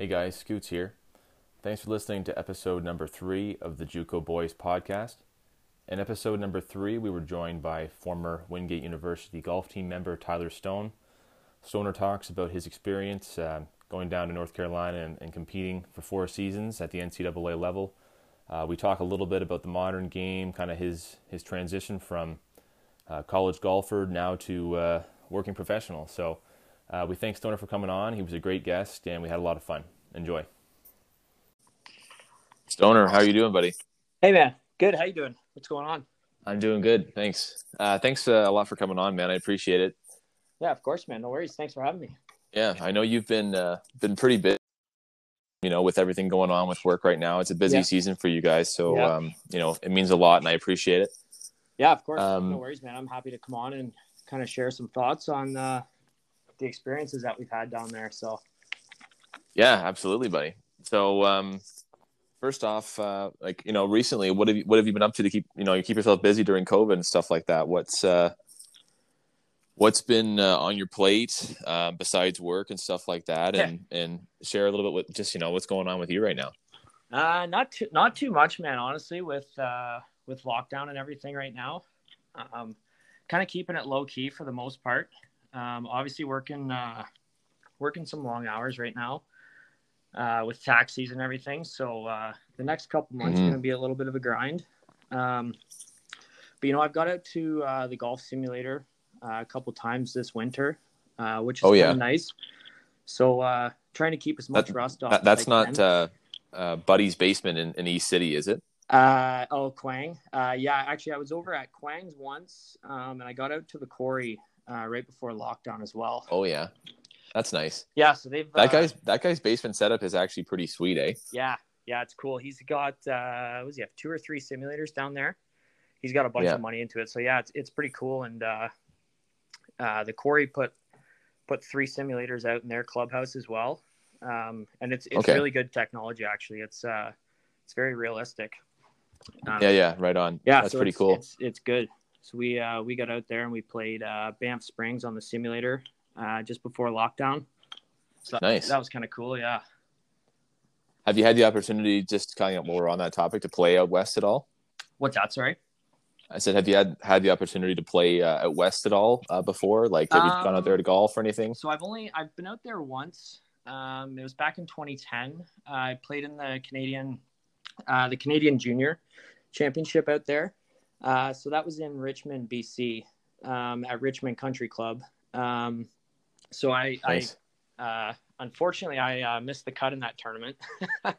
Hey guys, Scoots here. Thanks for listening to episode number three of the JUCO Boys podcast. In episode number three, we were joined by former Wingate University golf team member Tyler Stone. Stoner talks about his experience uh, going down to North Carolina and, and, competing for four seasons at the NCAA level. Uh, we talk a little bit about the modern game, kind of his his transition from uh, college golfer now to uh, working professional. So uh, we thank Stoner for coming on. He was a great guest, and we had a lot of fun. Enjoy. Stoner, how are you doing, buddy? Hey, man. Good. How you doing? What's going on? I'm doing good. Thanks. Uh, thanks uh, a lot for coming on, man. I appreciate it. Yeah, of course, man. No worries. Thanks for having me. Yeah, I know you've been uh, been pretty busy. You know, with everything going on with work right now, it's a busy yeah. season for you guys. So, yeah. um, you know, it means a lot, and I appreciate it. Yeah, of course. Um, no worries, man. I'm happy to come on and kind of share some thoughts on uh, the experiences that we've had down there. So, yeah, absolutely, buddy. So, um, first off, uh, like you know, recently, what have you what have you been up to to keep you know you keep yourself busy during COVID and stuff like that? What's uh, what's been uh, on your plate uh, besides work and stuff like that, and yeah. and share a little bit with just you know what's going on with you right now. Uh, not too not too much, man. Honestly, with uh, with lockdown and everything right now, um, kind of keeping it low key for the most part. Um, obviously working uh, working some long hours right now uh, with taxis and everything. So uh, the next couple months mm-hmm. going to be a little bit of a grind. Um, but you know, I've got out to uh, the golf simulator uh, a couple times this winter, uh, which is oh, yeah. nice. So uh, trying to keep as much that, rust off. That, that's not uh, uh, Buddy's basement in, in East City, is it? Uh, oh, Quang. Uh, yeah, actually, I was over at Quang's once, um, and I got out to the quarry uh, right before lockdown as well. Oh yeah, that's nice. Yeah, so they've that uh, guy's that guy's basement setup is actually pretty sweet, eh? Yeah, yeah, it's cool. He's got uh, was he have two or three simulators down there. He's got a bunch yeah. of money into it, so yeah, it's it's pretty cool. And uh, uh, the quarry put put three simulators out in their clubhouse as well, um, and it's it's okay. really good technology. Actually, it's uh, it's very realistic. Um, yeah, yeah, right on. Yeah, that's so pretty it's, cool. It's, it's good. So we uh, we got out there and we played uh, Banff Springs on the simulator uh, just before lockdown. So nice. That was kind of cool. Yeah. Have you had the opportunity, just kind of while we're on that topic, to play out west at all? What's that? Sorry. I said, have you had had the opportunity to play uh, out west at all uh, before? Like, have you gone out there to um, golf or anything? So I've only I've been out there once. Um, it was back in 2010. I played in the Canadian uh, the Canadian Junior Championship out there. Uh, so that was in Richmond, BC, um, at Richmond Country Club. Um, so I, nice. I uh, unfortunately, I uh, missed the cut in that tournament.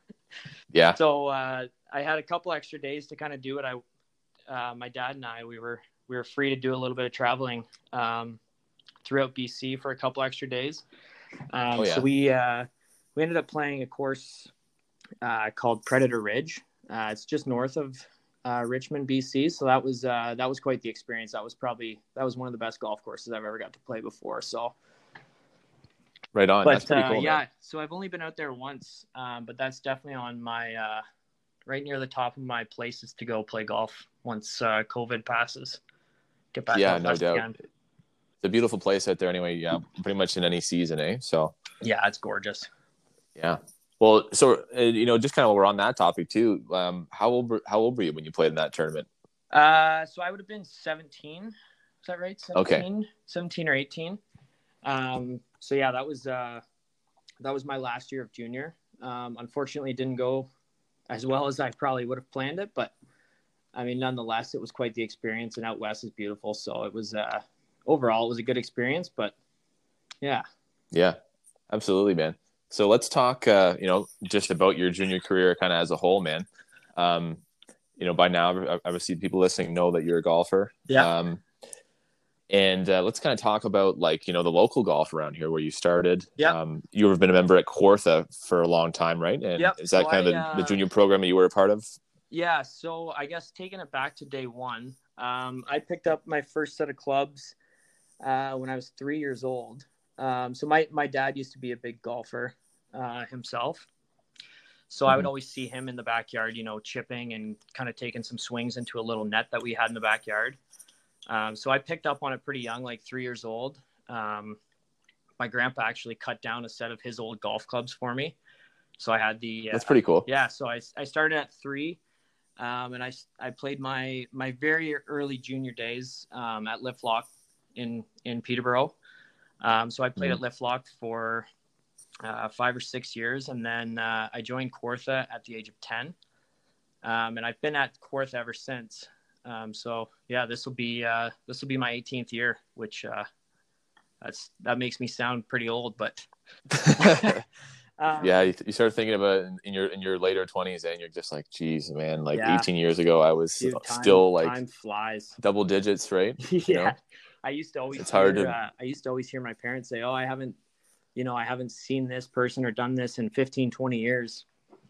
yeah. So uh, I had a couple extra days to kind of do it. I, uh, my dad and I, we were we were free to do a little bit of traveling um, throughout BC for a couple extra days. Um, oh, yeah. So we uh, we ended up playing a course called Predator Ridge. it's just north of uh, Richmond, BC. So that was uh, that was quite the experience. That was probably that was one of the best golf courses I've ever got to play before. So right on. But uh, cool, yeah, so I've only been out there once, um, but that's definitely on my uh, right near the top of my places to go play golf once uh, COVID passes. Get back. Yeah, no doubt. Again. It's a beautiful place out there. Anyway, yeah, pretty much in any season, eh? So yeah, it's gorgeous. Yeah, well, so uh, you know, just kind of while we're on that topic too. Um, how old were, how old were you when you played in that tournament? Uh, so I would have been seventeen. Is that right? 17, okay. Seventeen or eighteen. Um, so yeah, that was uh, that was my last year of junior. Um, unfortunately, it didn't go as well as I probably would have planned it, but I mean, nonetheless, it was quite the experience. And out west is beautiful, so it was uh, overall it was a good experience. But yeah, yeah, absolutely, man. So let's talk, uh, you know, just about your junior career kind of as a whole, man. Um, you know, by now, I obviously, people listening know that you're a golfer. Yeah. Um, and uh, let's kind of talk about like you know the local golf around here where you started. Yeah. Um, you have been a member at Kawartha for a long time, right? And yep. is that so kind I, of the, uh, the, junior program that you were a part of? Yeah. So I guess taking it back to day one, um, I picked up my first set of clubs uh, when I was three years old. Um, so my my dad used to be a big golfer uh, himself. So mm-hmm. I would mm-hmm. always see him in the backyard, you know, chipping and kind of taking some swings into a little net that we had in the backyard. Um, so I picked up on it pretty young, like three years old. Um, my grandpa actually cut down a set of his old golf clubs for me. So I had the That's pretty cool. yeah. So I I started at three, um, and I I played my my very early junior days um, at Lift Lock in in Peterborough. Um, so I played Mhm. at Lift Lock for uh, five or six years, and then uh, I joined Kawartha at the age of ten, um, and I've been at Kawartha ever since. Um, so yeah, this will be uh, this will be my 18th year, which uh, that's that makes me sound pretty old, but um, yeah, you, you start thinking about it in, in your in your later twenties, and you're just like, geez, man, like Yeah. 18 years ago, I was dude, time- still like time flies. double digits, right? yeah, know? I used to always It's hear, hard to- uh, I used to always hear my parents say, "Oh, I haven't, you know, I haven't seen this person or done this in 15, 20 years,"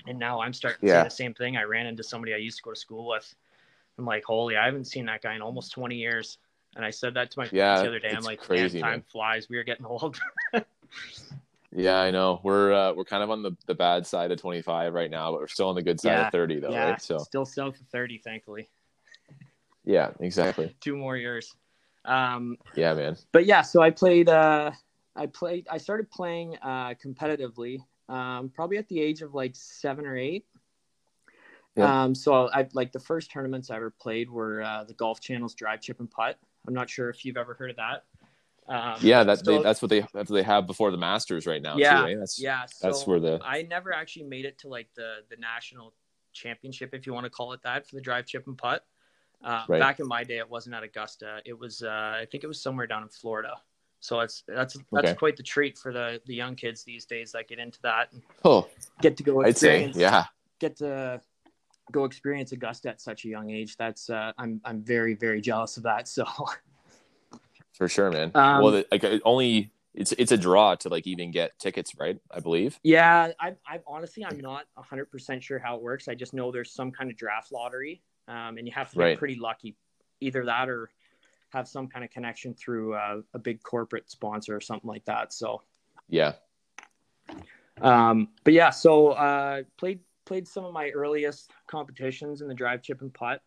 and now I'm starting to Yeah. say the same thing. I ran into somebody I used to go to school with. I'm like, "Holy, I haven't seen that guy in almost 20 years." And I said that to my Yeah, parents the other day. I'm like, crazy, "Man, time man. flies. We are getting old." Yeah, I know. We're uh, we're kind of on the, the bad side of 25 right now, but we're still on the good side Yeah, of 30 though, yeah, right? So still south of 30, thankfully. yeah, exactly. Two more years. Um, Yeah, man. but yeah, so I played. Uh, I played. I started playing uh, competitively, um, probably at the age of like seven or eight. Yeah. Um, so I like the first tournaments I ever played were uh, the Golf Channel's Drive, Chip, and Putt. I'm not sure if you've ever heard of that. Um, Yeah, that so- they, that's what they that's what they have before the Masters right now. Yeah, too, right? That's yeah. So that's where the I never actually made it to like the the national championship, if you want to call it that, for the drive, chip, and putt. Uh, Right. Back in my day, it wasn't at Augusta. It was, uh, I think, it was somewhere down in Florida. So it's that's that's Okay. quite the treat for the the young kids these days that get into that and oh, get to go I'd say yeah. Get to go experience Augusta at such a young age. That's uh, I'm I'm very very jealous of that. So For sure, man. Um, well, the, like only it's it's a draw to like even get tickets, right? I believe. Yeah, I, I honestly, I'm not 100% sure how it works. I just know there's some kind of draft lottery, um, and you have to be Right. pretty lucky. Either that or have some kind of connection through uh, a big corporate sponsor or something like that. So, Yeah. um, but yeah, so uh, played played some of my earliest competitions in the drive, chip, and putt.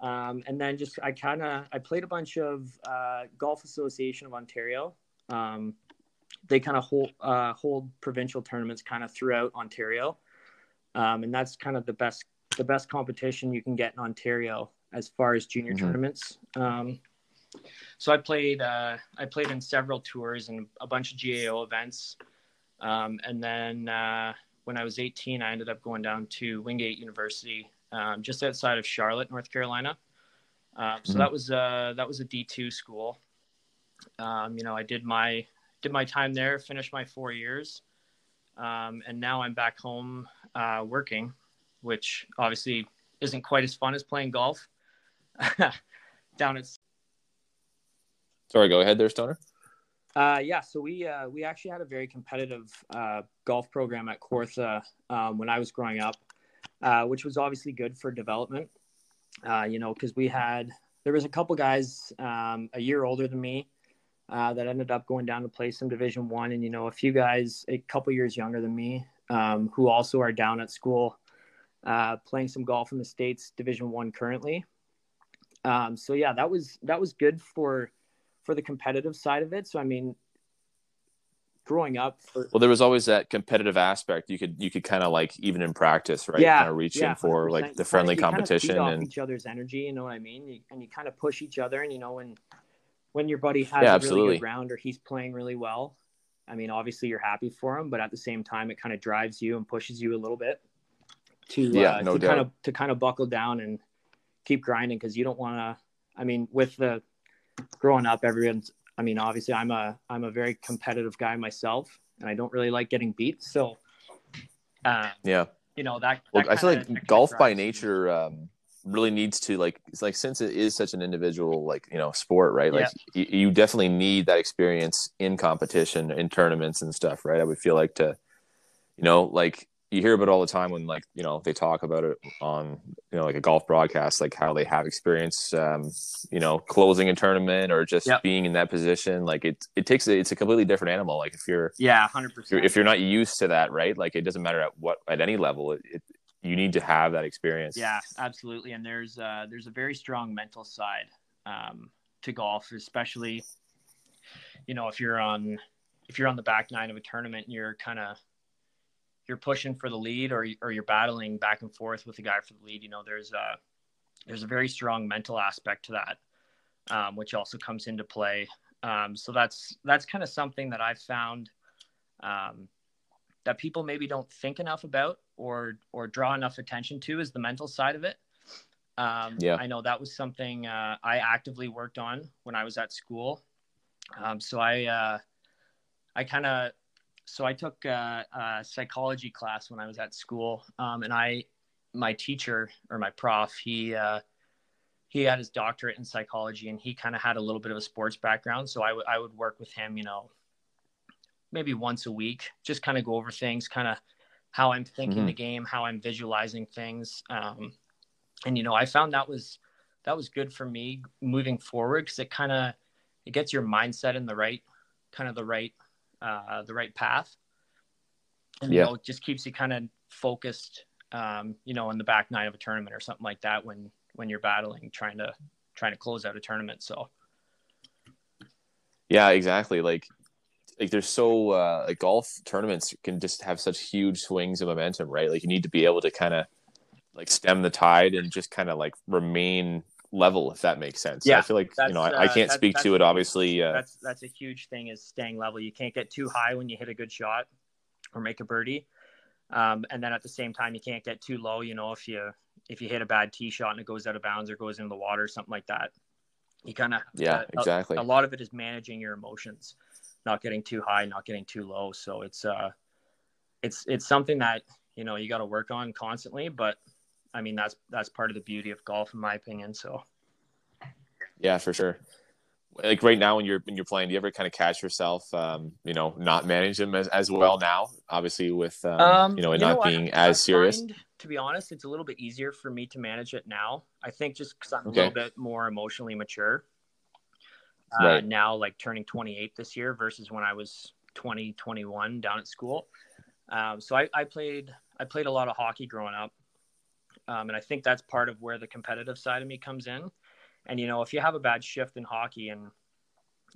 Um, and then just I kind of I played a bunch of uh, Golf Association of Ontario. Um, they kind of hold uh, hold provincial tournaments kind of throughout Ontario, um, and that's kind of the best the best competition you can get in Ontario as far as junior Mhm. tournaments. So I played uh, I played in several tours and a bunch of GAO events, um, and then uh, when I was 18, I ended up going down to Wingate University, um, just outside of Charlotte, North Carolina. Um, so Mhm. that was uh, that was a D2 school. Um, you know, I did my did my time there, finished my four years, um, and now I'm back home uh, working, which obviously isn't quite as fun as playing golf. Down at Sorry, go ahead there, Stoner. Uh, yeah, so we uh, we actually had a very competitive uh, golf program at Kawartha um, when I was growing up, uh, which was obviously good for development. Uh, you know, because we had there was a couple guys um, a year older than me uh, that ended up going down to play some Division One, and you know, a few guys a couple years younger than me um, who also are down at school playing some golf in the states Division One currently. Um, so yeah, that was that was good for for the competitive side of it. So I mean, growing up, for, Well, there was always that competitive aspect. You could you could kind of like even in practice, right? Yeah, Kind of reach yeah, for like the friendly you competition off and each other's energy. You know what I mean? You, and you kind of push each other, and you know when when your buddy has Yeah, a really good round or he's playing really well. I mean, obviously you're happy for him, but at the same time, it kind of drives you and pushes you a little bit to Yeah, uh, no to doubt. kind of to kind of buckle down and keep grinding because you don't want to. I mean, with the growing up, everyone's. I mean, obviously, I'm a I'm a very competitive guy myself, and I don't really like getting beat. So, uh, yeah. you know that. Well, I feel like golf by nature um, really needs to like it's like since it is such an individual like you know sport, right? Like you, you definitely need that experience in competition, in tournaments and stuff, right? I would feel like to, you know, like you hear about it all the time when like you know they talk about it on you know like a golf broadcast, like how they have experience, um, you know, closing a tournament or just Yep. being in that position. Like it it takes a, it's a completely different animal. Like if you're Yeah, hundred if you're, percent. if you're not used to that, right? Like it doesn't matter at what at any level. It, it you need to have that experience. Yeah, absolutely. And there's uh, there's a very strong mental side um, to golf, especially you know if you're on if you're on the back nine of a tournament and you're kind of you're pushing for the lead or or you're battling back and forth with the guy for the lead, you know, there's a there's a very strong mental aspect to that, um, which also comes into play. Um, so that's that's kind of something that I've found um, that people maybe don't think enough about or or draw enough attention to is the mental side of it. Um, yeah, I know that was something uh, I actively worked on when I was at school. Um, so I uh, I kind of so I took a, a, psychology class when I was at school, um, and I my teacher or my prof he uh, he had his doctorate in psychology, and he kind of had a little bit of a sports background. So I, w- I would work with him, you know, maybe once a week, just kind of go over things, kind of how I'm thinking mm-hmm. the game, how I'm visualizing things. Um, and you know, I found that was that was good for me moving forward because it kind of it gets your mindset in the right kind of the right uh, the right path. And, yeah. you know, it just keeps you kind of focused, um, you know, in the back nine of a tournament or something like that when when you're battling, trying to trying to close out a tournament. So. Yeah, exactly. Like like there's so uh, like golf tournaments can just have such huge swings of momentum, right? Like you need to be able to kind of like stem the tide and just kind of like remain level, if that makes sense. Yeah, I feel like you know I, I uh, can't speak to it. Obviously, uh, that's that's a huge thing is staying level. You can't get too high when you hit a good shot or make a birdie, um, and then at the same time you can't get too low. You know, if you if you hit a bad tee shot and it goes out of bounds or goes into the water, or something like that, you kind of yeah, uh, exactly. A, a lot of it is managing your emotions not getting too high, not getting too low. So it's uh, it's it's something that you know you got to work on constantly. But I mean that's that's part of the beauty of golf, in my opinion. So yeah, for sure. Like right now when you're when you're playing, do you ever kind of catch yourself, um, you know, not manage them as, as well now? Obviously, with um, um you know, it not know being as I serious. Find, to be honest, it's a little bit easier for me to manage it now. I think just because I'm okay. a little bit more emotionally mature uh, right. now like turning 28 this year versus when I was 20, 21 down at school. Um, so I, I, played I played a lot of hockey growing up, um, and I think that's part of where the competitive side of me comes in. And you know, if you have a bad shift in hockey and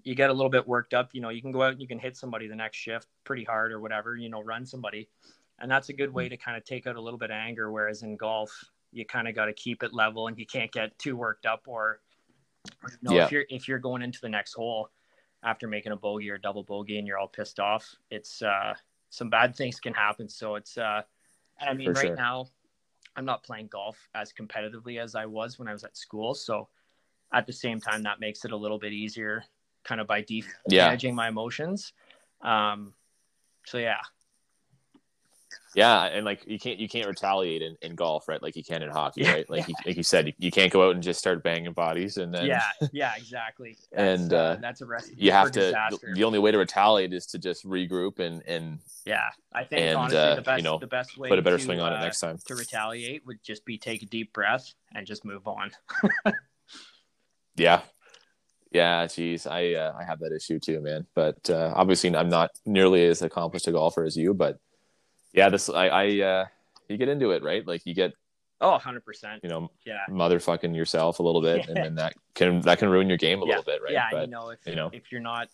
you get a little bit worked up, you know, you can go out and you can hit somebody the next shift pretty hard or whatever, you know, run somebody, and that's a good way to kind of take out a little bit of anger. Whereas in golf, you kind of got to keep it level and you can't get too worked up or you know, yeah. if you're if you're going into the next hole after making a bogey or double bogey and you're all pissed off, it's uh, some bad things can happen. So it's uh, and I mean, For right sure. now, I'm not playing golf as competitively as I was when I was at school. So at the same time, that makes it a little bit easier, kind of by default, yeah. managing my emotions. Um, so yeah, yeah, and like you can't you can't retaliate in, in golf, right? Like you can in hockey, right? Like yeah. you, like you said, you, you, can't go out and just start banging bodies, and then yeah, yeah, exactly. That's, and uh, uh, that's a recipe. You have to. Disaster. The only way to retaliate is to just regroup and and yeah, I think and, honestly uh, the best you know, the best way put a better to, swing on it next time to retaliate would just be take a deep breath and just move on. yeah, yeah, geez, I uh, I have that issue too, man. But uh, obviously, I'm not nearly as accomplished a golfer as you, but yeah, this I, I uh, you get into it, right? Like you get oh, 100 percent. You know, yeah, motherfucking yourself a little bit, and then that can that can ruin your game a yeah. little bit, right? Yeah, but, you know, if you know if you're not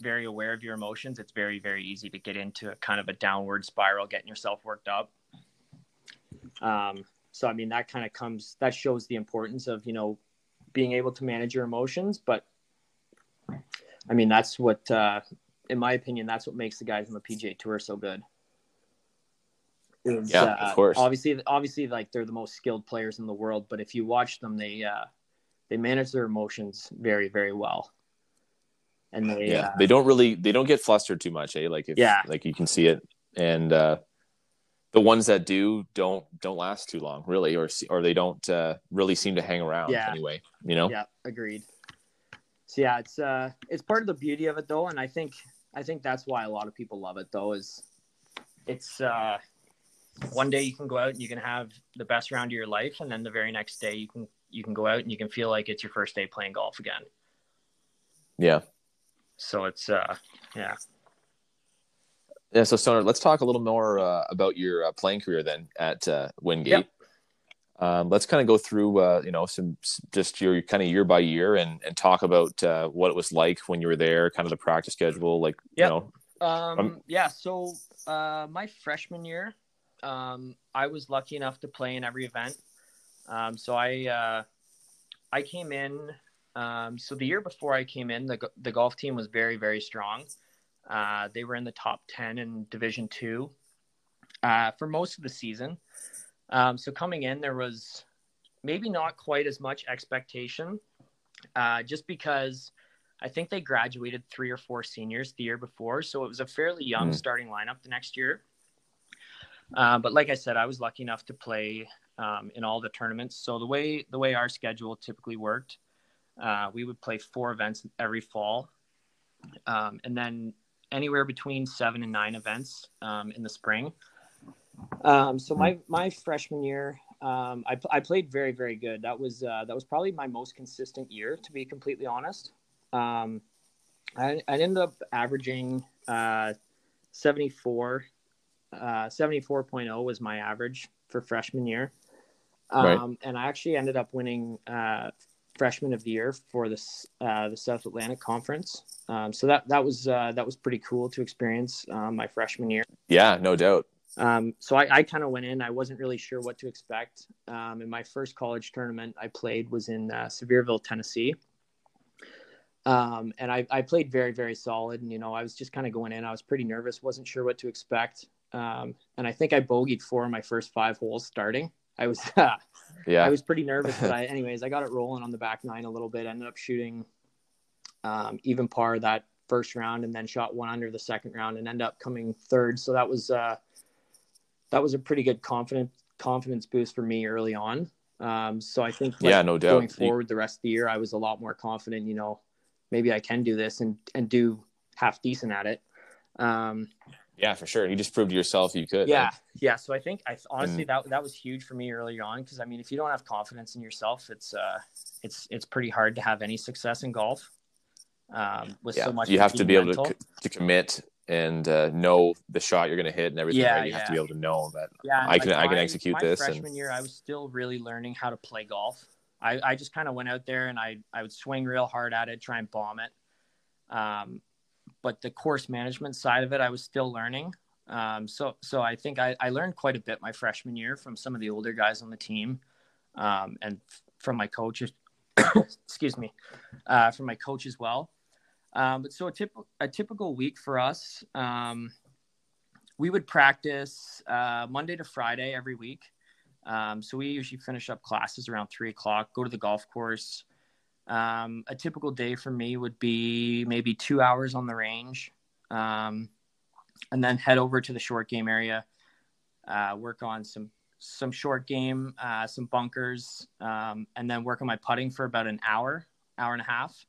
very aware of your emotions, it's very very easy to get into a kind of a downward spiral, getting yourself worked up. Um, so I mean that kind of comes that shows the importance of you know being able to manage your emotions, but I mean that's what, uh, in my opinion, that's what makes the guys on the PGA Tour so good is, yeah, uh, of course. Obviously, obviously, like they're the most skilled players in the world. But if you watch them, they uh, they manage their emotions very, very well. And they yeah, uh, they don't really they don't get flustered too much, eh? Like if yeah, like you can see it, and uh, the ones that do don't don't last too long, really, or or they don't uh, really seem to hang around yeah. anyway. You know? Yeah, agreed. So yeah, it's uh, it's part of the beauty of it though, and I think I think that's why a lot of people love it though. Is it's uh, one day you can go out and you can have the best round of your life and then the very next day you can you can go out and you can feel like it's your first day playing golf again yeah so it's uh yeah yeah so stoner let's talk a little more uh, about your uh, playing career then at uh, wingate yep. um, let's kind of go through uh, you know some just your kind of year by year and and talk about uh, what it was like when you were there kind of the practice schedule like yep. you know Um, um, yeah. So uh, my freshman year, um, I was lucky enough to play in every event. Um, so I uh, I came in. Um, so the year before I came in, the the golf team was very very strong. Uh, they were in the top ten in Division Two uh, for most of the season. Um, so coming in, there was maybe not quite as much expectation, uh, just because I think they graduated three or four seniors the year before, so it was a fairly young mm. starting lineup the next year. Uh, but like I said, I was lucky enough to play um, in all the tournaments. So the way the way our schedule typically worked, uh, we would play four events every fall, um, and then anywhere between seven and nine events um, in the spring. Um, so my my freshman year, um, I, I played very very good. That was uh, that was probably my most consistent year, to be completely honest. Um, I, I ended up averaging uh, 74 uh, 74.0 was my average for freshman year. Um, right. And I actually ended up winning uh, freshman of the year for this uh, the South Atlantic Conference. Um, so that that was uh, that was pretty cool to experience um, my freshman year. Yeah, no doubt. Um, so I, I kind of went in. I wasn't really sure what to expect. Um, and my first college tournament I played was in uh, Sevierville, Tennessee. Um, and I, I played very, very solid. And, you know, I was just kind of going in. I was pretty nervous, wasn't sure what to expect. Um, and I think I bogeyed four of my first five holes starting. I was, uh, yeah, I was pretty nervous, but I, anyways, I got it rolling on the back nine a little bit. Ended up shooting um, even par that first round, and then shot one under the second round, and end up coming third. So that was uh, that was a pretty good confidence confidence boost for me early on. Um, so I think like, yeah, no doubt. Going forward, the rest of the year, I was a lot more confident. You know, maybe I can do this and and do half decent at it. Um, yeah, for sure. You just proved to yourself you could. Yeah, right? yeah. So I think I honestly that that was huge for me early on because I mean, if you don't have confidence in yourself, it's uh, it's it's pretty hard to have any success in golf. Um, with yeah. so much, you have to be mental. able to to commit and uh, know the shot you're going to hit and everything. Yeah, right? You yeah. have to be able to know that. Yeah, I can I can execute my this. Freshman and... year, I was still really learning how to play golf. I, I just kind of went out there and I I would swing real hard at it, try and bomb it. Um, but the course management side of it, I was still learning. Um, so so I think I, I learned quite a bit my freshman year from some of the older guys on the team, um, and from my coaches. excuse me, uh, from my coach as well. Um, but so a, tip, a typical week for us, um, we would practice uh, Monday to Friday every week. Um, so we usually finish up classes around three o'clock, go to the golf course. Um, a typical day for me would be maybe two hours on the range, um, and then head over to the short game area, uh, work on some some short game, uh, some bunkers, um, and then work on my putting for about an hour, hour and a half.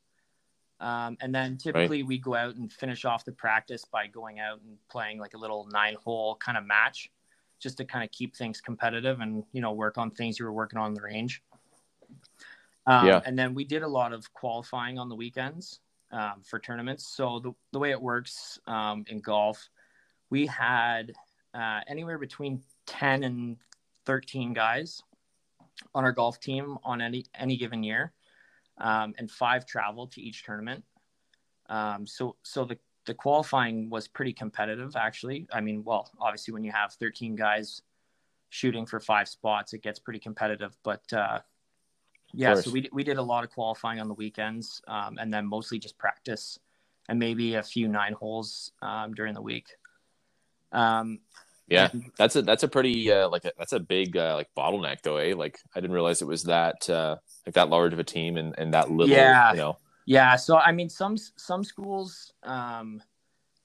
Um, and then typically right. we go out and finish off the practice by going out and playing like a little nine hole kind of match just to kind of keep things competitive and, you know, work on things you were working on the range. Um, yeah. And then we did a lot of qualifying on the weekends um, for tournaments. So the, the way it works um, in golf, we had uh, anywhere between 10 and 13 guys on our golf team on any, any given year um, and five travel to each tournament. Um, so so the the qualifying was pretty competitive actually. I mean, well, obviously when you have 13 guys shooting for five spots, it gets pretty competitive. But uh, yeah, so we we did a lot of qualifying on the weekends, um, and then mostly just practice, and maybe a few nine holes um, during the week. Um, yeah, and, that's a that's a pretty uh, like a, that's a big uh, like bottleneck though, eh? Like I didn't realize it was that uh, like that large of a team and, and that little, yeah. you know. Yeah, so I mean, some some schools, um,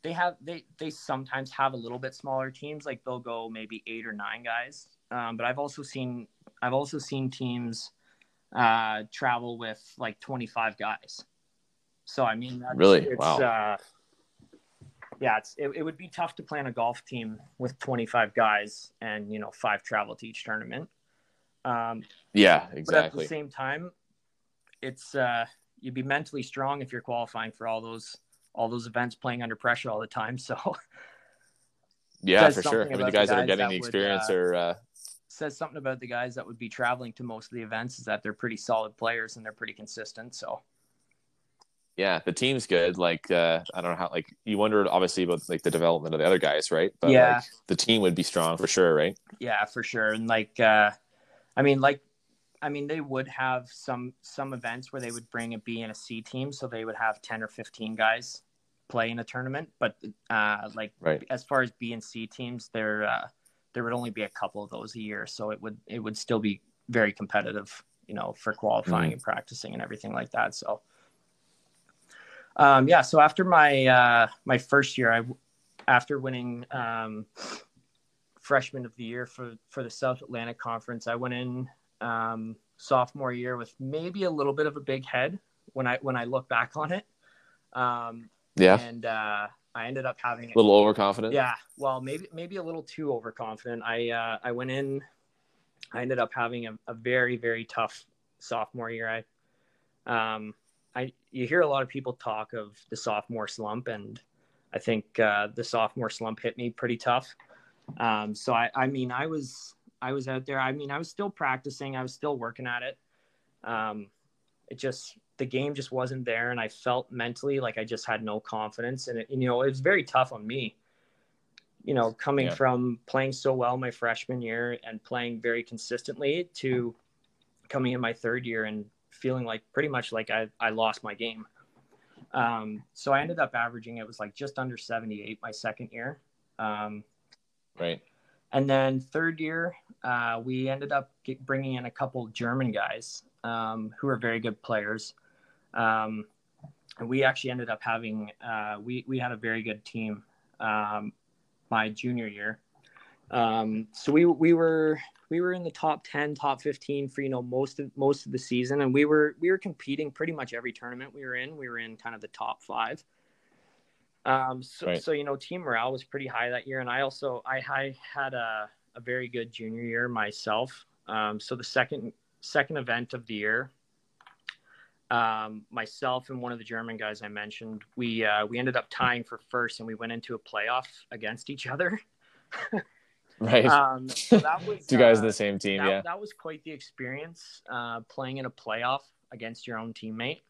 they have they they sometimes have a little bit smaller teams. Like they'll go maybe eight or nine guys. Um, but I've also seen I've also seen teams uh, travel with like twenty five guys. So I mean, really, it's, wow. Uh, yeah, it's, it, it would be tough to plan a golf team with 25 guys and, you know, five travel to each tournament. Um, yeah, exactly. But at the same time, it's uh, you'd be mentally strong if you're qualifying for all those all those events, playing under pressure all the time. So, yeah, for sure. I mean, the guys, the guys that are getting the experience would, uh, are uh... says something about the guys that would be traveling to most of the events is that they're pretty solid players and they're pretty consistent. So, yeah, the team's good. Like uh, I don't know how. Like you wondered obviously about like the development of the other guys, right? But Yeah. like, the team would be strong for sure, right? Yeah, for sure. And like, uh, I mean, like, I mean, they would have some some events where they would bring a B and a C team, so they would have ten or fifteen guys play in a tournament. But uh, like, Right. as far as B and C teams, there uh, there would only be a couple of those a year, so it would it would still be very competitive, you know, for qualifying and practicing and everything like that. So. Um, yeah, so after my uh, my first year, I after winning um, freshman of the year for for the South Atlantic Conference. I went in um, sophomore year with maybe a little bit of a big head when I when I look back on it. Um, Yeah, and uh, I ended up having a little overconfident. yeah, well, maybe maybe a little too overconfident. I uh, I went in. I ended up having a, a very very tough sophomore year. I, um, I you hear a lot of people talk of the sophomore slump, and I think uh, the sophomore slump hit me pretty tough. Um, so I I mean I was I was out there. I mean I was still practicing. I was still working at it. Um, it just the game just wasn't there, and I felt mentally like I just had no confidence, and, it, and you know it was very tough on me you know, coming Yeah. from playing so well my freshman year and playing very consistently to coming in my third year and feeling like pretty much like I, I lost my game. Um, so I ended up averaging, it was like just under 78 my second year. Um, Right. and then third year, uh, we ended up get, bringing in a couple German guys um, who are very good players. Um, and we actually ended up having, uh, we, we had a very good team um, my junior year. Um, so we, we were, we were in the top 10, top 15 for, you know, most of, most of the season. And we were, we were competing pretty much every tournament we were in. We were in kind of the top five. Um, so, Right. so, you know, team morale was pretty high that year. And I also, I, I had a, a very good junior year myself. Um, so the second, second event of the year, um, myself and one of the German guys I mentioned, we, uh, we ended up tying for first and we went into a playoff against each other. Right. Um, so that was, Two guys uh, in the same team. that, yeah. that was quite the experience uh, playing in a playoff against your own teammate.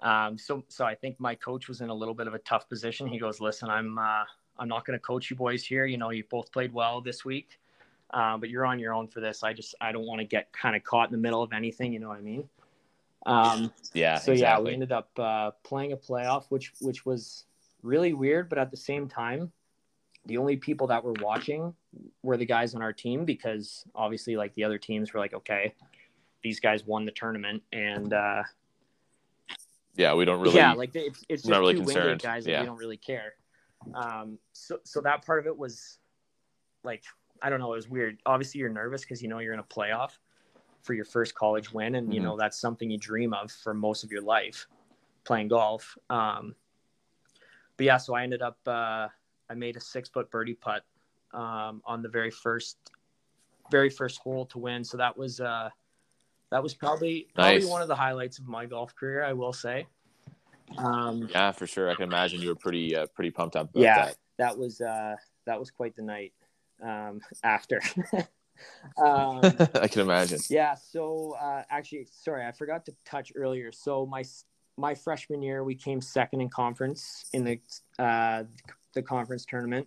Um, so, so I think my coach was in a little bit of a tough position. He goes, "Listen, I'm uh, I'm not going to coach you boys here. You know, you both played well this week, uh, but you're on your own for this. I just I don't want to get kind of caught in the middle of anything. You know what I mean?" Um, Yeah. so yeah, we ended up uh, playing a playoff, which which was really weird, but at the same time, the only people that were watching were the guys on our team because obviously, like the other teams were like, okay, these guys won the tournament, and uh, yeah, we don't really. yeah, like it's it's just not really two concerned. guys, Yeah. we don't really care. Um, so so that part of it was like I don't know, it was weird. Obviously, you're nervous because you know you're in a playoff for your first college win, and you Mhm. know that's something you dream of for most of your life, playing golf. Um, but yeah, so I ended up uh, I made a six foot birdie putt um, on the very first very first hole to win. So that was uh, that was probably probably one of the highlights of my golf career, I will say. Um, Yeah, for sure. I can imagine you were pretty uh, pretty pumped up about yeah, that. that was uh, that was quite the night um, after. Um, I can imagine. yeah, so uh, actually, sorry, I forgot to touch earlier. So my my freshman year, we came second in conference in the uh, the conference tournament.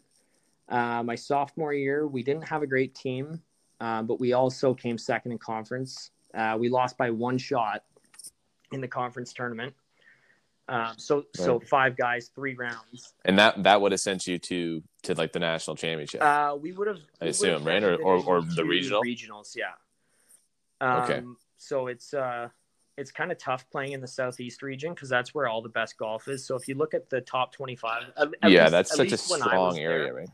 Uh, my sophomore year, we didn't have a great team, uh, but we also came second in conference. Uh, we lost by one shot in the conference tournament. Um, so so five guys, three rounds. And that that would have sent you to to like the national championship. Uh, we would have. I assume, right? Or- or- or the regional? Regionals, yeah. Um, Okay. So it's uh, it's kind of tough playing in the southeast region because that's where all the best golf is. So if you look at the top twenty-five, at- at yeah, least- that's such a least when I was strong area, there, right?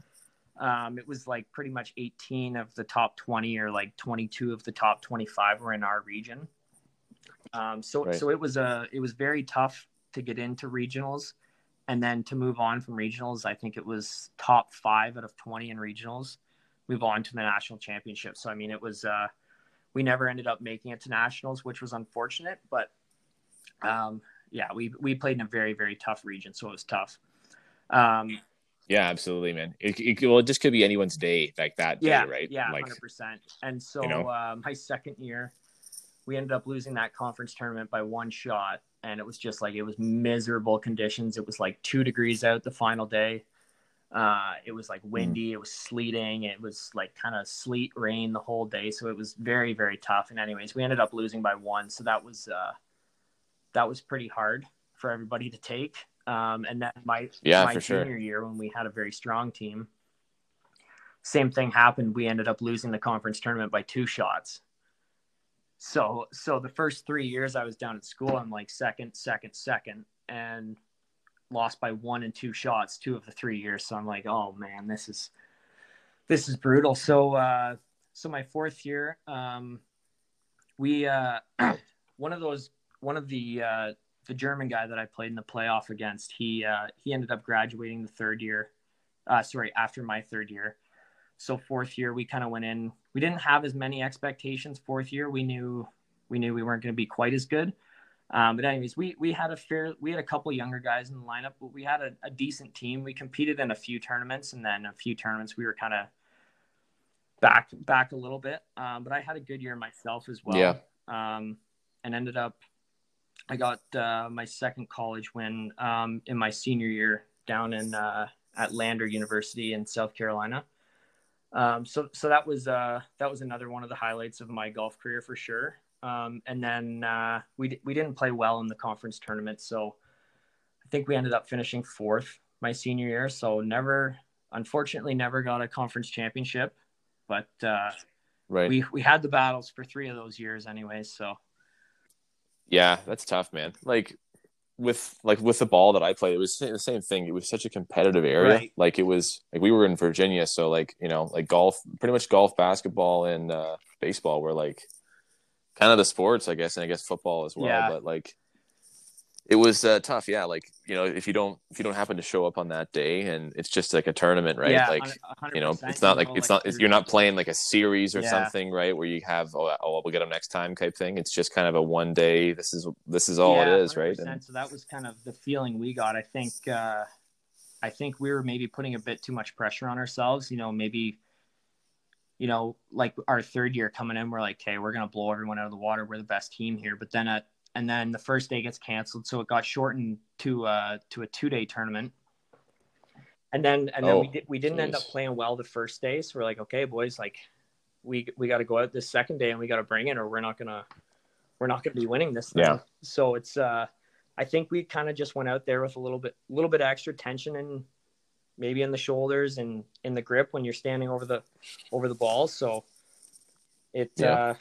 Um, it was like pretty much eighteen of the top twenty, or like twenty-two of the top twenty-five were in our region. Um, so Right. so it was a it was very tough to get into regionals, and then to move on from regionals. I think it was top five out of twenty in regionals. Move on to the national championship. So I mean, it was uh, we never ended up making it to nationals, which was unfortunate. But um, yeah, we we played in a very very tough region, so it was tough. Um, Yeah, absolutely, man. It, it, well, it just could be anyone's day, like that yeah, day, right? Yeah, Like, hundred percent. And so you know? uh, my second year, we ended up losing that conference tournament by one shot. And it was just like it was miserable conditions. It was like two degrees out the final day. Uh, it was like windy, mm. it was sleeting, it was like kind of sleet rain the whole day. So it was very, very tough. And anyways, we ended up losing by one. So that was uh, that was pretty hard for everybody to take. Um, and then my yeah, my junior sure. year when we had a very strong team, same thing happened. We ended up losing the conference tournament by two shots. So so the first three years I was down at school, I'm like second, second, second, and lost by one and two shots two of the three years. So I'm like, oh man, this is this is brutal. So uh, so my fourth year, um, we uh, one of those one of the uh, the German guy that I played in the playoff against, he uh, he ended up graduating the third year. Uh, sorry, after my third year. So fourth year, we kind of went in. We didn't have as many expectations. Fourth year, we knew we knew we weren't going to be quite as good. Um, but anyways, we we had a fair we had a couple younger guys in the lineup, but we had a, a decent team. We competed in a few tournaments, and then a few tournaments we were kind of back back a little bit. Um, but I had a good year myself as well. Yeah. Um, and ended up, I got uh, my second college win um, in my senior year down in uh, at Lander University in South Carolina. Um, so so that was uh, that was another one of the highlights of my golf career for sure. Um, and then uh, we we didn't play well in the conference tournament, so I think we ended up finishing fourth my senior year. So never, unfortunately, never got a conference championship, but uh, right. we we had the battles for three of those years, anyways. So yeah, that's tough, man. Like with like with the ball that I played, it was the same thing. It was such a competitive area. Right. Like it was like we were in Virginia, so like you know, like golf, pretty much golf, basketball, and uh, baseball were like kind of the sports, I guess, and I guess football as well. Yeah. But like it was uh, tough yeah like you know if you don't if you don't happen to show up on that day and it's just like a tournament right yeah, like you know it's not like it's not you're not playing like a series or yeah. something right where you have oh, oh we'll get them next time type thing it's just kind of a one day this is this is all yeah, it is right and so that was kind of the feeling we got i think uh i think we were maybe putting a bit too much pressure on ourselves you know maybe you know, like our third year coming in, we're like, okay, we're gonna blow everyone out of the water. We're the best team here. But then at and then the first day gets canceled, so it got shortened to uh to a two day tournament. And then and then oh, we did we didn't geez. end up playing well the first day, so we're like, okay, boys, like we we got to go out this second day and we got to bring it, or we're not gonna we're not gonna be winning this. Thing. Yeah. So it's uh, I think we kind of just went out there with a little bit a little bit extra tension and maybe in the shoulders and in the grip when you're standing over the over the ball. So it yeah. uh,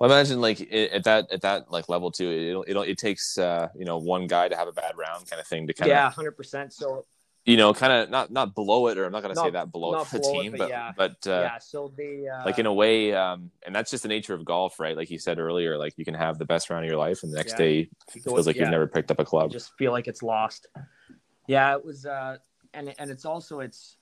well, imagine like it, at that at that like level too. It it it takes uh, you know one guy to have a bad round kind of thing to kind yeah, of yeah, hundred percent. So you know, kind of not not blow it, or I'm not going to say that blow it for the team, it, but but, yeah. but uh, yeah. So the uh, like in a way, um, and that's just the nature of golf, right? Like you said earlier, like you can have the best round of your life, and the next yeah. day it feels like you've never picked up a club. You just feel like it's lost. Yeah, it was, uh, and and it's also it's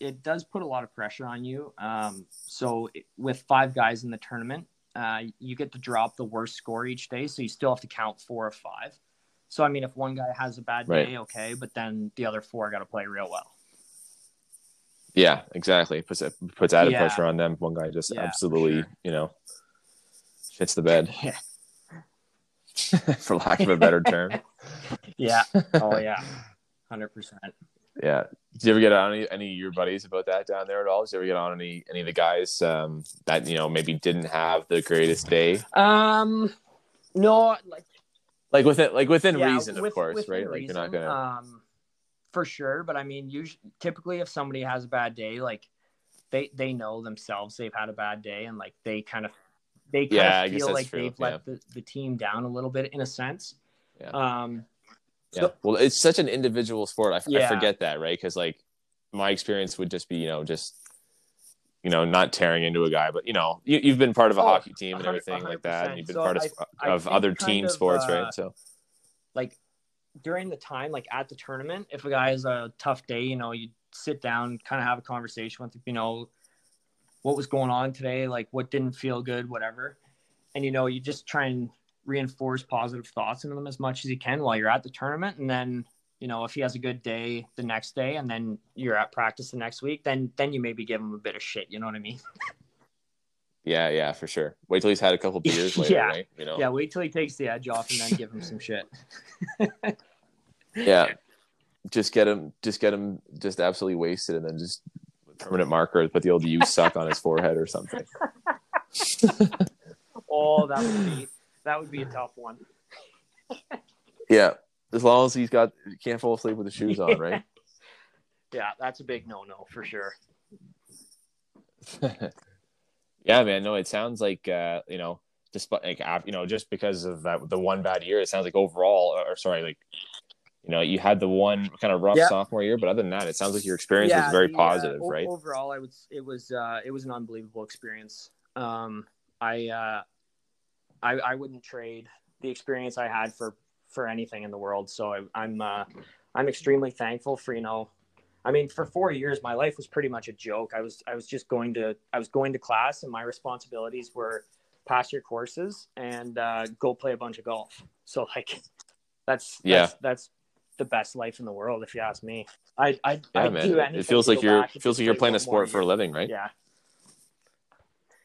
it does put a lot of pressure on you. Um, so with five guys in the tournament, uh, you get to drop the worst score each day, so you still have to count four or five. So I mean, if one guy has a bad day, okay, but then the other four got to play real well. Yeah, exactly. Puts puts added yeah. pressure on them. One guy just yeah, absolutely, sure. you know, fits the bed. Yeah. for lack of a better term. yeah. Oh yeah. Hundred percent. Yeah. Did you ever get on any, any of your buddies about that down there at all? Did you ever get on any any of the guys um, that you know maybe didn't have the greatest day? Um, no, like like within like within yeah, reason, with, of course, right? Reason, like you're not gonna um, for sure. But I mean, usually, typically, if somebody has a bad day, like they they know themselves they've had a bad day, and like they kind of they kind yeah, of feel like true. they've yeah. let the, the team down a little bit in a sense. Yeah. Um, yeah. well, it's such an individual sport. I, yeah. I forget that, right? Because like my experience would just be, you know, just you know, not tearing into a guy, but you know, you, have been part of a oh, hockey team and everything like that, and you've been so part of I, of I other team of, sports, uh, right? So, like during the time, like at the tournament, if a guy has a tough day, you know, you sit down, kind of have a conversation with, you know, what was going on today, like what didn't feel good, whatever, and you know, you just try and reinforce positive thoughts into them as much as you can while you're at the tournament. And then, you know, if he has a good day the next day and then you're at practice the next week, then then you maybe give him a bit of shit. You know what I mean? Yeah, yeah, for sure. Wait till he's had a couple beers later, Yeah. right? You know. Yeah, wait till he takes the edge off and then give him some shit. Yeah. Just get him just get him just absolutely wasted and then just permanent marker put the old you suck on his forehead or something. Oh, that would be that would be a tough one. Yeah. As long as he's got can't fall asleep with the shoes on, right? Yeah, that's a big no no for sure. yeah, man. No, it sounds like uh, you know, despite like you know, just because of that the one bad year, it sounds like overall, or sorry, like you know, you had the one kind of rough Yeah. softmare year, but other than that, it sounds like your experience was very the, uh, positive, o- right? Overall, I would s- it was uh, it was an unbelievable experience. Um, I uh, I I wouldn't trade the experience I had for for anything in the world. So I, I'm uh, I'm extremely thankful for you know. I mean, for four years, my life was pretty much a joke. I was I was just going to I was going to class, and my responsibilities were pass your courses and uh, go play a bunch of golf. So like, that's Yeah. that's, that's the best life in the world, if you ask me. I I Yeah, I'd man. do anything It feels like you're feels like you're playing a sport for a living, right? Yeah,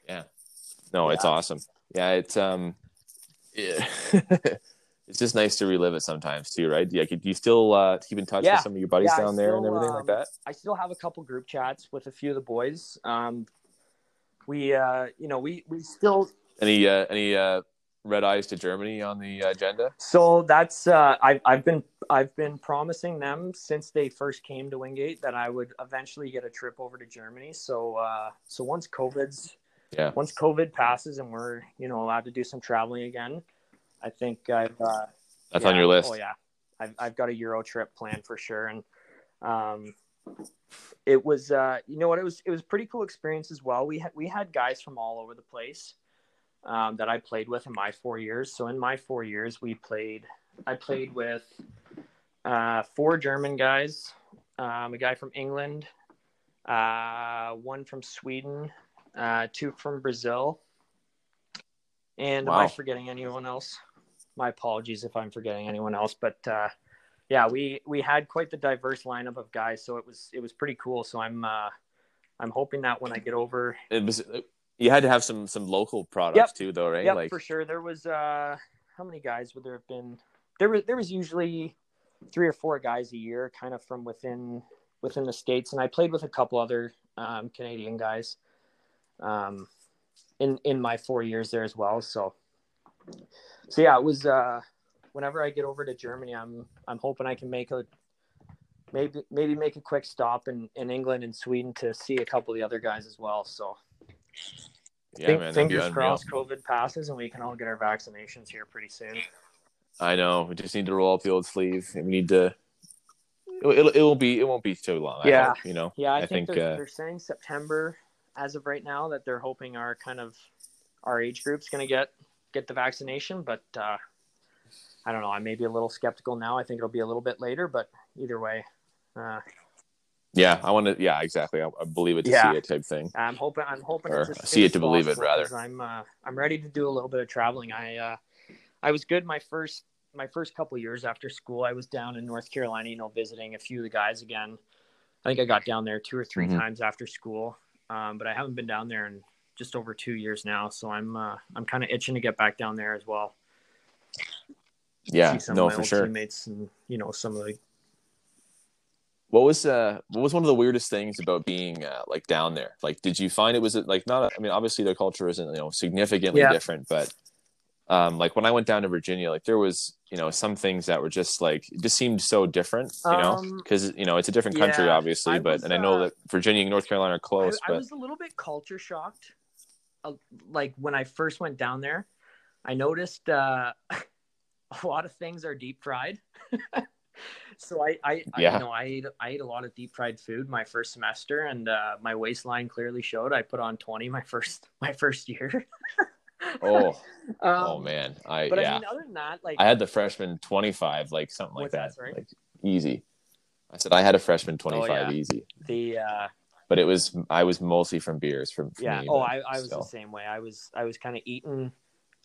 Yeah. No, it's awesome. Yeah, it's um, yeah. it's just nice to relive it sometimes too, right? Yeah, do you still uh, keep in touch Yeah. with some of your buddies Yeah, down there and still, everything like um, that? I still have a couple group chats with a few of the boys. Um, we uh, you know, we we still Any uh, any uh, red eyes to Germany on the agenda? So that's uh, I've I've been I've been promising them since they first came to Wingate that I would eventually get a trip over to Germany. So uh, so once COVID's Yeah. once COVID passes and we're you know allowed to do some traveling again, I think I've uh, That's yeah, on your list. Oh yeah, I've I've got a Euro trip planned for sure, and um, it was uh, you know what it was it was a pretty cool experience as well. We had we had guys from all over the place um, that I played with in my four years. So in my four years, we played. I played with uh, four German guys, um, a guy from England, uh, one from Sweden, uh, two from Brazil, and am I forgetting anyone else? My apologies if I'm forgetting anyone else, but uh, yeah, we we had quite the diverse lineup of guys, so it was it was pretty cool. So I'm uh, I'm hoping that when I get over, It was. You had to have some some local products Yep. too, though, right? Yep, like for sure. There was uh how many guys would there have been? There was there was usually three or four guys a year, kind of from within within the states, and I played with a couple other um, Canadian guys um, in in my four years there as well. So so yeah, it was. Uh, whenever I get over to Germany, I'm I'm hoping I can make a maybe maybe make a quick stop in in England and Sweden to see a couple of the other guys as well. So yeah, Think- man, fingers crossed COVID passes and we can all get our vaccinations here pretty soon. I know. We just need to roll up the old sleeve, and we need to. It'll, it'll, it will be. It won't be too long. I Yeah. hope, you know. Yeah, I, I think, think, they're, uh, they're saying September as of right now that they're hoping our kind of our age group's going to get get the vaccination, but uh, I don't know. I may be a little skeptical now. I think it'll be a little bit later, but either way, uh, Yeah, I want to. Yeah, exactly. I, I believe it to Yeah. see it type thing. I'm hoping. I'm hoping Or see it to believe it, rather. I'm uh, I'm ready to do a little bit of traveling. I uh, I was good my first my first couple years after school. I was down in North Carolina, you know, visiting a few of the guys again. I think I got down there two or 3 Mhm. times after school, um, but I haven't been down there in just over two years now. So I'm uh, I'm kind of itching to get back down there as well. Yeah, See some no, of my for old sure. teammates and you know some of the What was uh what was one of the weirdest things about being uh, like down there? Like, did you find it was it like not? I mean, obviously their culture isn't you know significantly Yeah. different, but um like when I went down to Virginia, like there was you know some things that were just like it just seemed so different, you know, Um, because you know it's a different country, yeah, obviously, I but was, and I know uh, that Virginia and North Carolina are close, I, I but was a little bit culture shocked. Uh, like when I first went down there, I noticed uh, a lot of things are deep fried. so I, I, I you know, I ate, I ate a lot of deep fried food my first semester, and uh, my waistline clearly showed. I put on twenty my first my first year. Oh um, oh man, I But yeah. I mean, other than that, like I had the freshman 25, like something like that. Like easy. I said I had a freshman 25 yeah. easy, the uh, but it was I was mostly from beers from, from yeah me, oh I, I was still. the same way i was i was kind of eating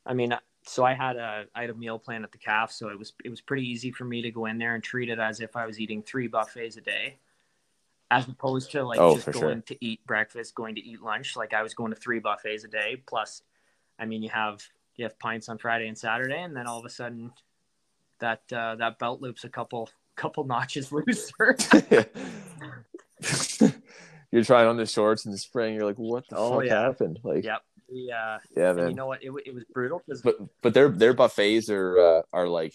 i mean so i had a i had a meal plan at the calf so it was it was pretty easy for me to go in there and treat it as if i was eating three buffets a day as opposed to like Oh, just going sure. to eat breakfast, going to eat lunch. Like I was going to three buffets a day. Plus, I mean, you have you have pints on Friday and Saturday, and then all of a sudden, that uh, that belt loop's a couple couple notches looser. you're trying on the shorts in the spring. You're like, what the Oh, fuck yeah. happened? Like, yep. Yeah. yeah, man. you know what? It, it was brutal because but but their their buffets are uh, are like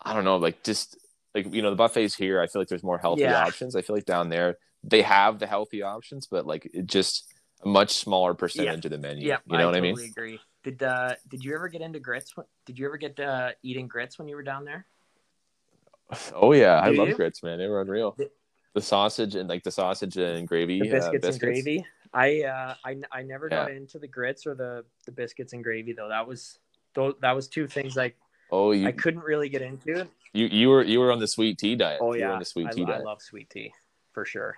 I don't know, like just like you know the buffets here. I feel like there's more healthy Yeah. options. I feel like down there they have the healthy options, but like it just a much smaller percentage of the menu. yeah, you know what I totally mean? agree. Did uh did you ever get into grits? Did you ever get uh, eating grits when you were down there? Oh yeah, I love you? grits, man. They were unreal. The- The sausage and like the sausage and gravy, The uh, biscuits, and gravy. I uh I, I never got into the grits or the the biscuits and gravy though. That was those that was two things like Oh, you I couldn't really get into. it. you you were you were on the sweet tea diet. Oh you were yeah, on the sweet I, tea I diet. love sweet tea for sure.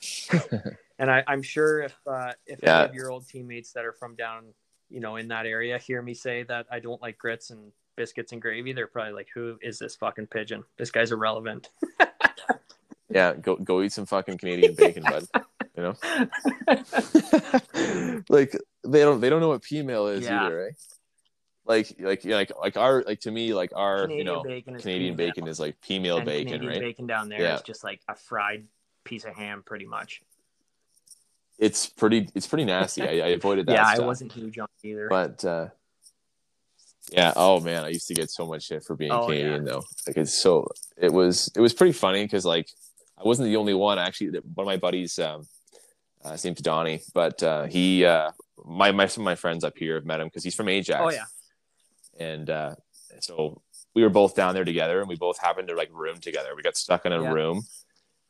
and I, I'm sure if uh, if Yeah. any of your old teammates that are from down, you know, in that area hear me say that I don't like grits and biscuits and gravy, they're probably like, "Who is this fucking pigeon? This guy's irrelevant." Yeah, go go eat some fucking Canadian bacon, bud. You know, like they don't they don't know what pea meal is Yeah. either, right? Like like like like our like to me like our Canadian you know bacon Canadian pea meal, bacon is like pea meal and bacon, Canadian right? bacon down there is Yeah. just like a fried piece of ham, pretty much. It's pretty it's pretty nasty. I, I avoided that. yeah, stuff. I wasn't huge on either. But uh yeah, oh man, I used to get so much shit for being Oh, Canadian though. Like it's so it was it was pretty funny because like I wasn't the only one actually. One of my buddies, um, uh, his name's Donnie, but uh, he uh, my my some of my friends up here have met him because he's from Ajax. oh yeah, and uh, so we were both down there together, and we both happened to like room together. We got stuck in a Yeah. room,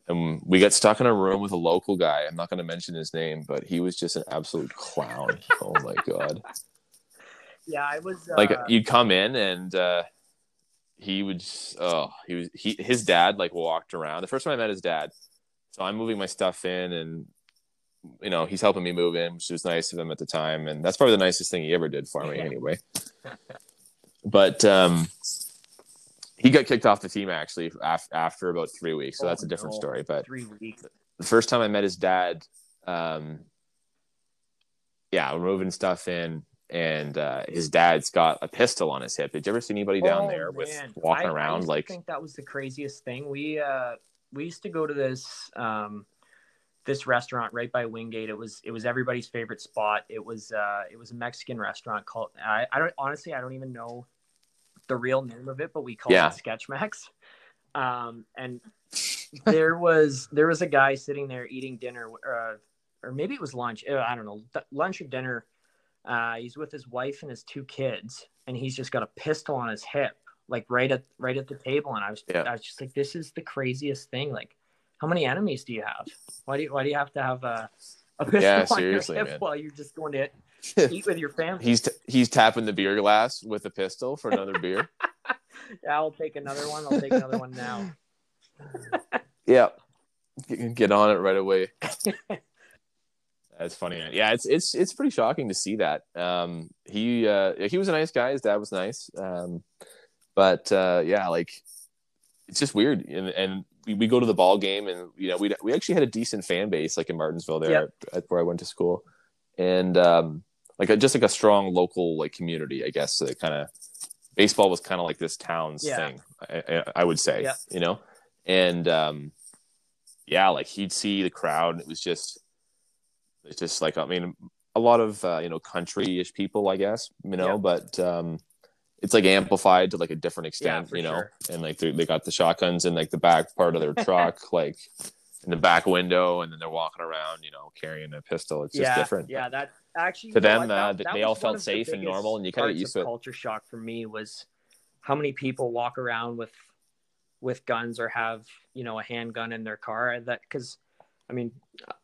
and we got stuck in a room with a local guy. I'm not going to mention his name, but he was just an absolute clown. oh my god! yeah, I was uh, Like you'd come in and uh, he would. Just, oh, he was he his dad like walked around. The first time I met his dad, so I'm moving my stuff in and. You know, he's helping me move in, which was nice of him at the time, and that's probably the nicest thing he ever did for me, Yeah. anyway. But um, he got kicked off the team actually af- after about three weeks, so Oh, that's a different no. story. But three weeks. the first time I met his dad, um, yeah, we're moving stuff in, and uh, his dad's got a pistol on his hip. Did you ever see anybody down Oh, there with man. walking I- I around to like? think that was the craziest thing. We uh we used to go to this um this restaurant right by Wingate. It was it was everybody's favorite spot. It was uh it was a Mexican restaurant called I, I don't honestly I don't even know the real name of it, but we called Yeah. it Sketchmax. Um and there was there was a guy sitting there eating dinner uh, or maybe it was lunch. uh, I don't know, lunch or dinner. Uh, he's with his wife and his two kids, and he's just got a pistol on his hip, like right at right at the table. And I was, Yeah. I was just like, this is the craziest thing. Like, how many enemies do you have? Why do you, why do you have to have a, a pistol Yeah, on your hip man. while you're just going to eat with your family? he's t- he's tapping the beer glass with a pistol for another beer. yeah, I'll take another one. I'll take another one now. Yeah, get, get on it right away. That's funny. Man. Yeah, it's it's it's pretty shocking to see that. Um, he uh, he was a nice guy. His dad was nice. Um, but uh, yeah, like it's just weird. And and we, we go to the ball game, and you know we we actually had a decent fan base, like in Martinsville, there Yep. at, at where I went to school, and um, like a, just like a strong local like community, I guess. That kind of baseball was kind of like this town's Yeah. thing. I, I, would say, Yep. you know, and um, yeah, like he'd see the crowd, and it was just it's just like I mean, a lot of uh, you know country-ish people, I guess, you know, Yeah. but um, it's like amplified to like a different extent, you know, sure. and like they they got the shotguns in like the back part of their truck, like in the back window, and then they're walking around, you know, carrying a pistol. It's just yeah, different. Yeah, that actually To them, uh, that- they all felt safe and normal, and you get parts used to it. Culture shock for me was how many people walk around with with guns or have you know a handgun in their car. That because I mean,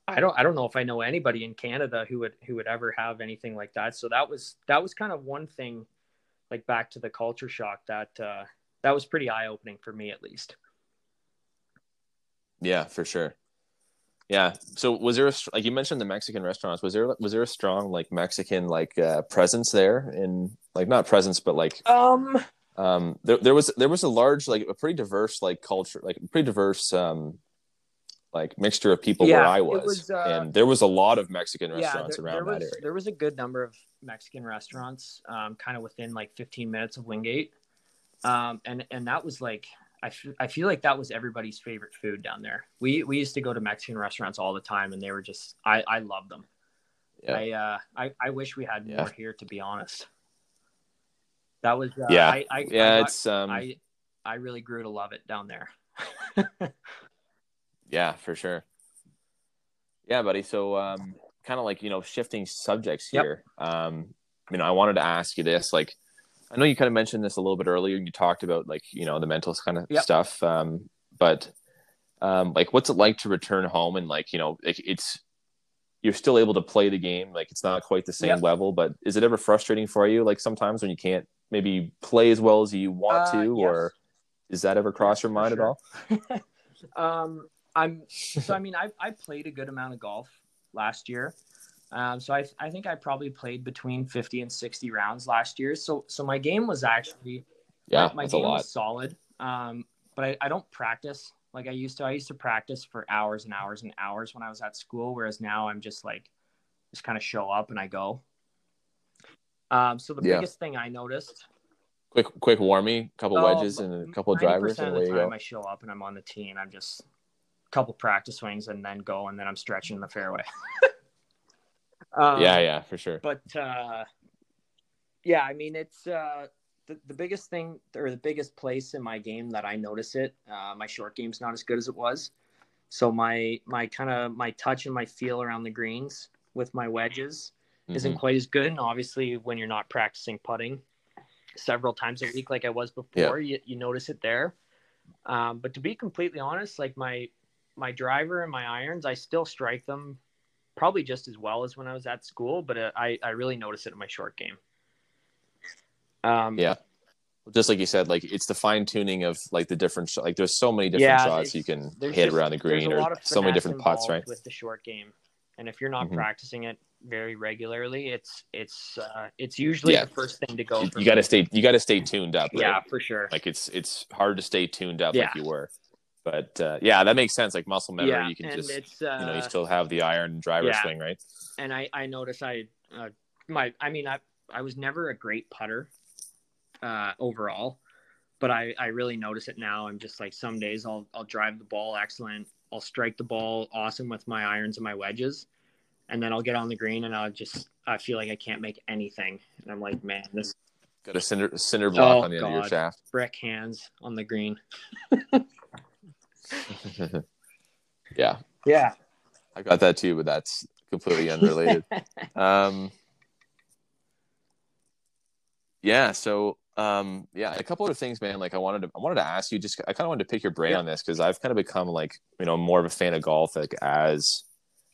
I don't I don't know if I know anybody in Canada who would who would ever have anything like that. So that was that was kind of one thing, like back to the culture shock that uh, that was pretty eye opening for me at least. Yeah, for sure. Yeah. So was there a, like you mentioned the Mexican restaurants? Was there was there a strong like Mexican like uh, presence there in like not presence but like Um, um there, there was there was a large like a pretty diverse like culture like pretty diverse um like mixture of people Yeah, where I was, was, uh, and there was a lot of Mexican yeah, restaurants there, around there was that area. there was a good number of Mexican restaurants, um, kind of within like 15 minutes of Wingate, um, and and that was like I, f- I feel like that was everybody's favorite food down there. We we used to go to Mexican restaurants all the time, and they were just I I loved them. Yeah. I uh I, I wish we had more Yeah. here to be honest. That was uh, Yeah. I, I, yeah, I, got- it's um, I I really grew to love it down there. yeah, for sure. Yeah, buddy. So, um, kind of like you know, shifting subjects Yep. here. Um, you know, I wanted to ask you this. Like, I know you kind of mentioned this a little bit earlier. You talked about like you know the mental kind of Yep. stuff. Um, but um, like, what's it like to return home and like you know, like it's you're still able to play the game. Like, it's not quite the same Yep. level. But is it ever frustrating for you? Like sometimes when you can't maybe play as well as you want Uh, to, yes. or does that ever cross your mind at all? um, I'm so I mean I I played a good amount of golf last year. Um, so I I think I probably played between 50 and 60 rounds last year. So so my game was actually Yeah, my, my game was solid. Um, but I, I don't practice like I used to. I used to practice for hours and hours and hours when I was at school, whereas now I'm just like just kind of show up and I go. Um, so the Yeah. biggest thing I noticed quick quick warming, a couple Oh, wedges and a couple of drivers, and away the you time go. I show up and I'm on the tee and I'm just a couple practice swings and then go and then I'm stretching the fairway. um, yeah, yeah, for sure. But uh, yeah, I mean it's uh, the the biggest thing or the biggest place in my game that I notice it. Uh, my short game's not as good as it was, so my my kind of my touch and my feel around the greens with my wedges isn't Mhm. quite as good. And obviously, when you're not practicing putting several times a week like I was before, you, you notice it there. Um, but to be completely honest, like my my driver and my irons, I still strike them probably just as well as when I was at school, but uh, I I really notice it in my short game. Um, Yeah. Just like you said, like it's the fine tuning of like the different sh- like there's so many different Yeah, shots you can hit just- around the green or so many different putts, right? With the short game, and if you're not Mhm. practicing it very regularly, it's it's uh, it's usually Yeah. the first thing to go. You, for got to stay you got to stay tuned up, right? Yeah, for sure. Like it's it's hard to stay tuned up Yeah. like you were. But uh, yeah, that makes sense. Like muscle memory, yeah, you can just uh, you know you still have the iron driver yeah. swing, right? and I I notice I uh, my I mean I I was never a great putter uh, overall, but I I really notice it now. I'm just like some days I'll I'll drive the ball excellent, I'll strike the ball awesome with my irons and my wedges, and then I'll get on the green and I'll just I feel like I can't make anything, and I'm like man this Got a cinder cinder block Oh, on the end of your shaft. brick hands on the green. yeah, Yeah. I got that too, but that's completely unrelated. um, yeah. So, um, yeah, a couple other things, man. Like I wanted to, I wanted to ask you. Just, I kind of wanted to pick your brain Yeah. on this because I've kind of become like, you know, more of a fan of golf. Like as,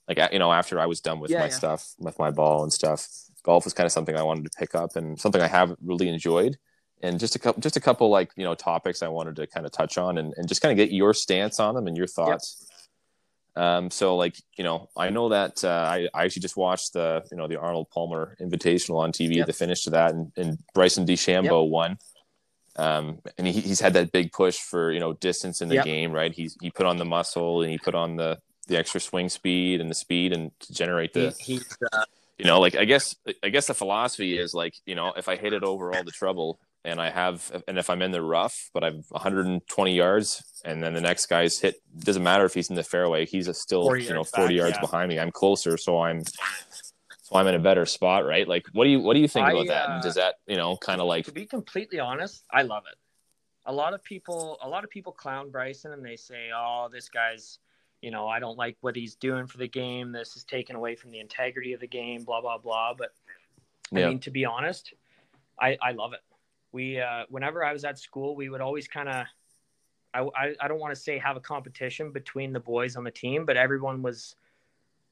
like you know, after I was done with Yeah, my yeah. stuff, with my ball and stuff, golf was kind of something I wanted to pick up and something I have really enjoyed. And just a couple, just a couple like you know topics I wanted to kind of touch on and, and just kind of get your stance on them and your thoughts. Um, so like, you know, I know that, uh, I, I actually just watched the, you know, the Arnold Palmer invitational on TV, Yep. the finish to that and, and Bryson DeChambeau won. Um, and he, he's had that big push for, you know, distance in the Yep. game, right? He's, he put on the muscle and he put on the, the extra swing speed and the speed and to generate the, He, he's uh, you know, like I guess I guess the philosophy is like, you know, if I hit it over all the trouble and I have and if I'm in the rough, but I've 120 yards and then the next guy's hit doesn't matter if he's in the fairway, he's a still, you know, 40 back, yards yeah. behind me. I'm closer, so I'm so I'm in a better spot, right? Like what do you what do you think I, about that? uh, And does that, you know, kind of like to be completely honest, I love it. A lot of people, a lot of people clown Bryson and they say, "Oh, this guy's, you know, I don't like what he's doing for the game. This is taken away from the integrity of the game." Blah blah blah. But I Yeah. mean, to be honest, I I love it. We, uh, whenever I was at school, we would always kind of, I, I I don't want to say have a competition between the boys on the team, but everyone was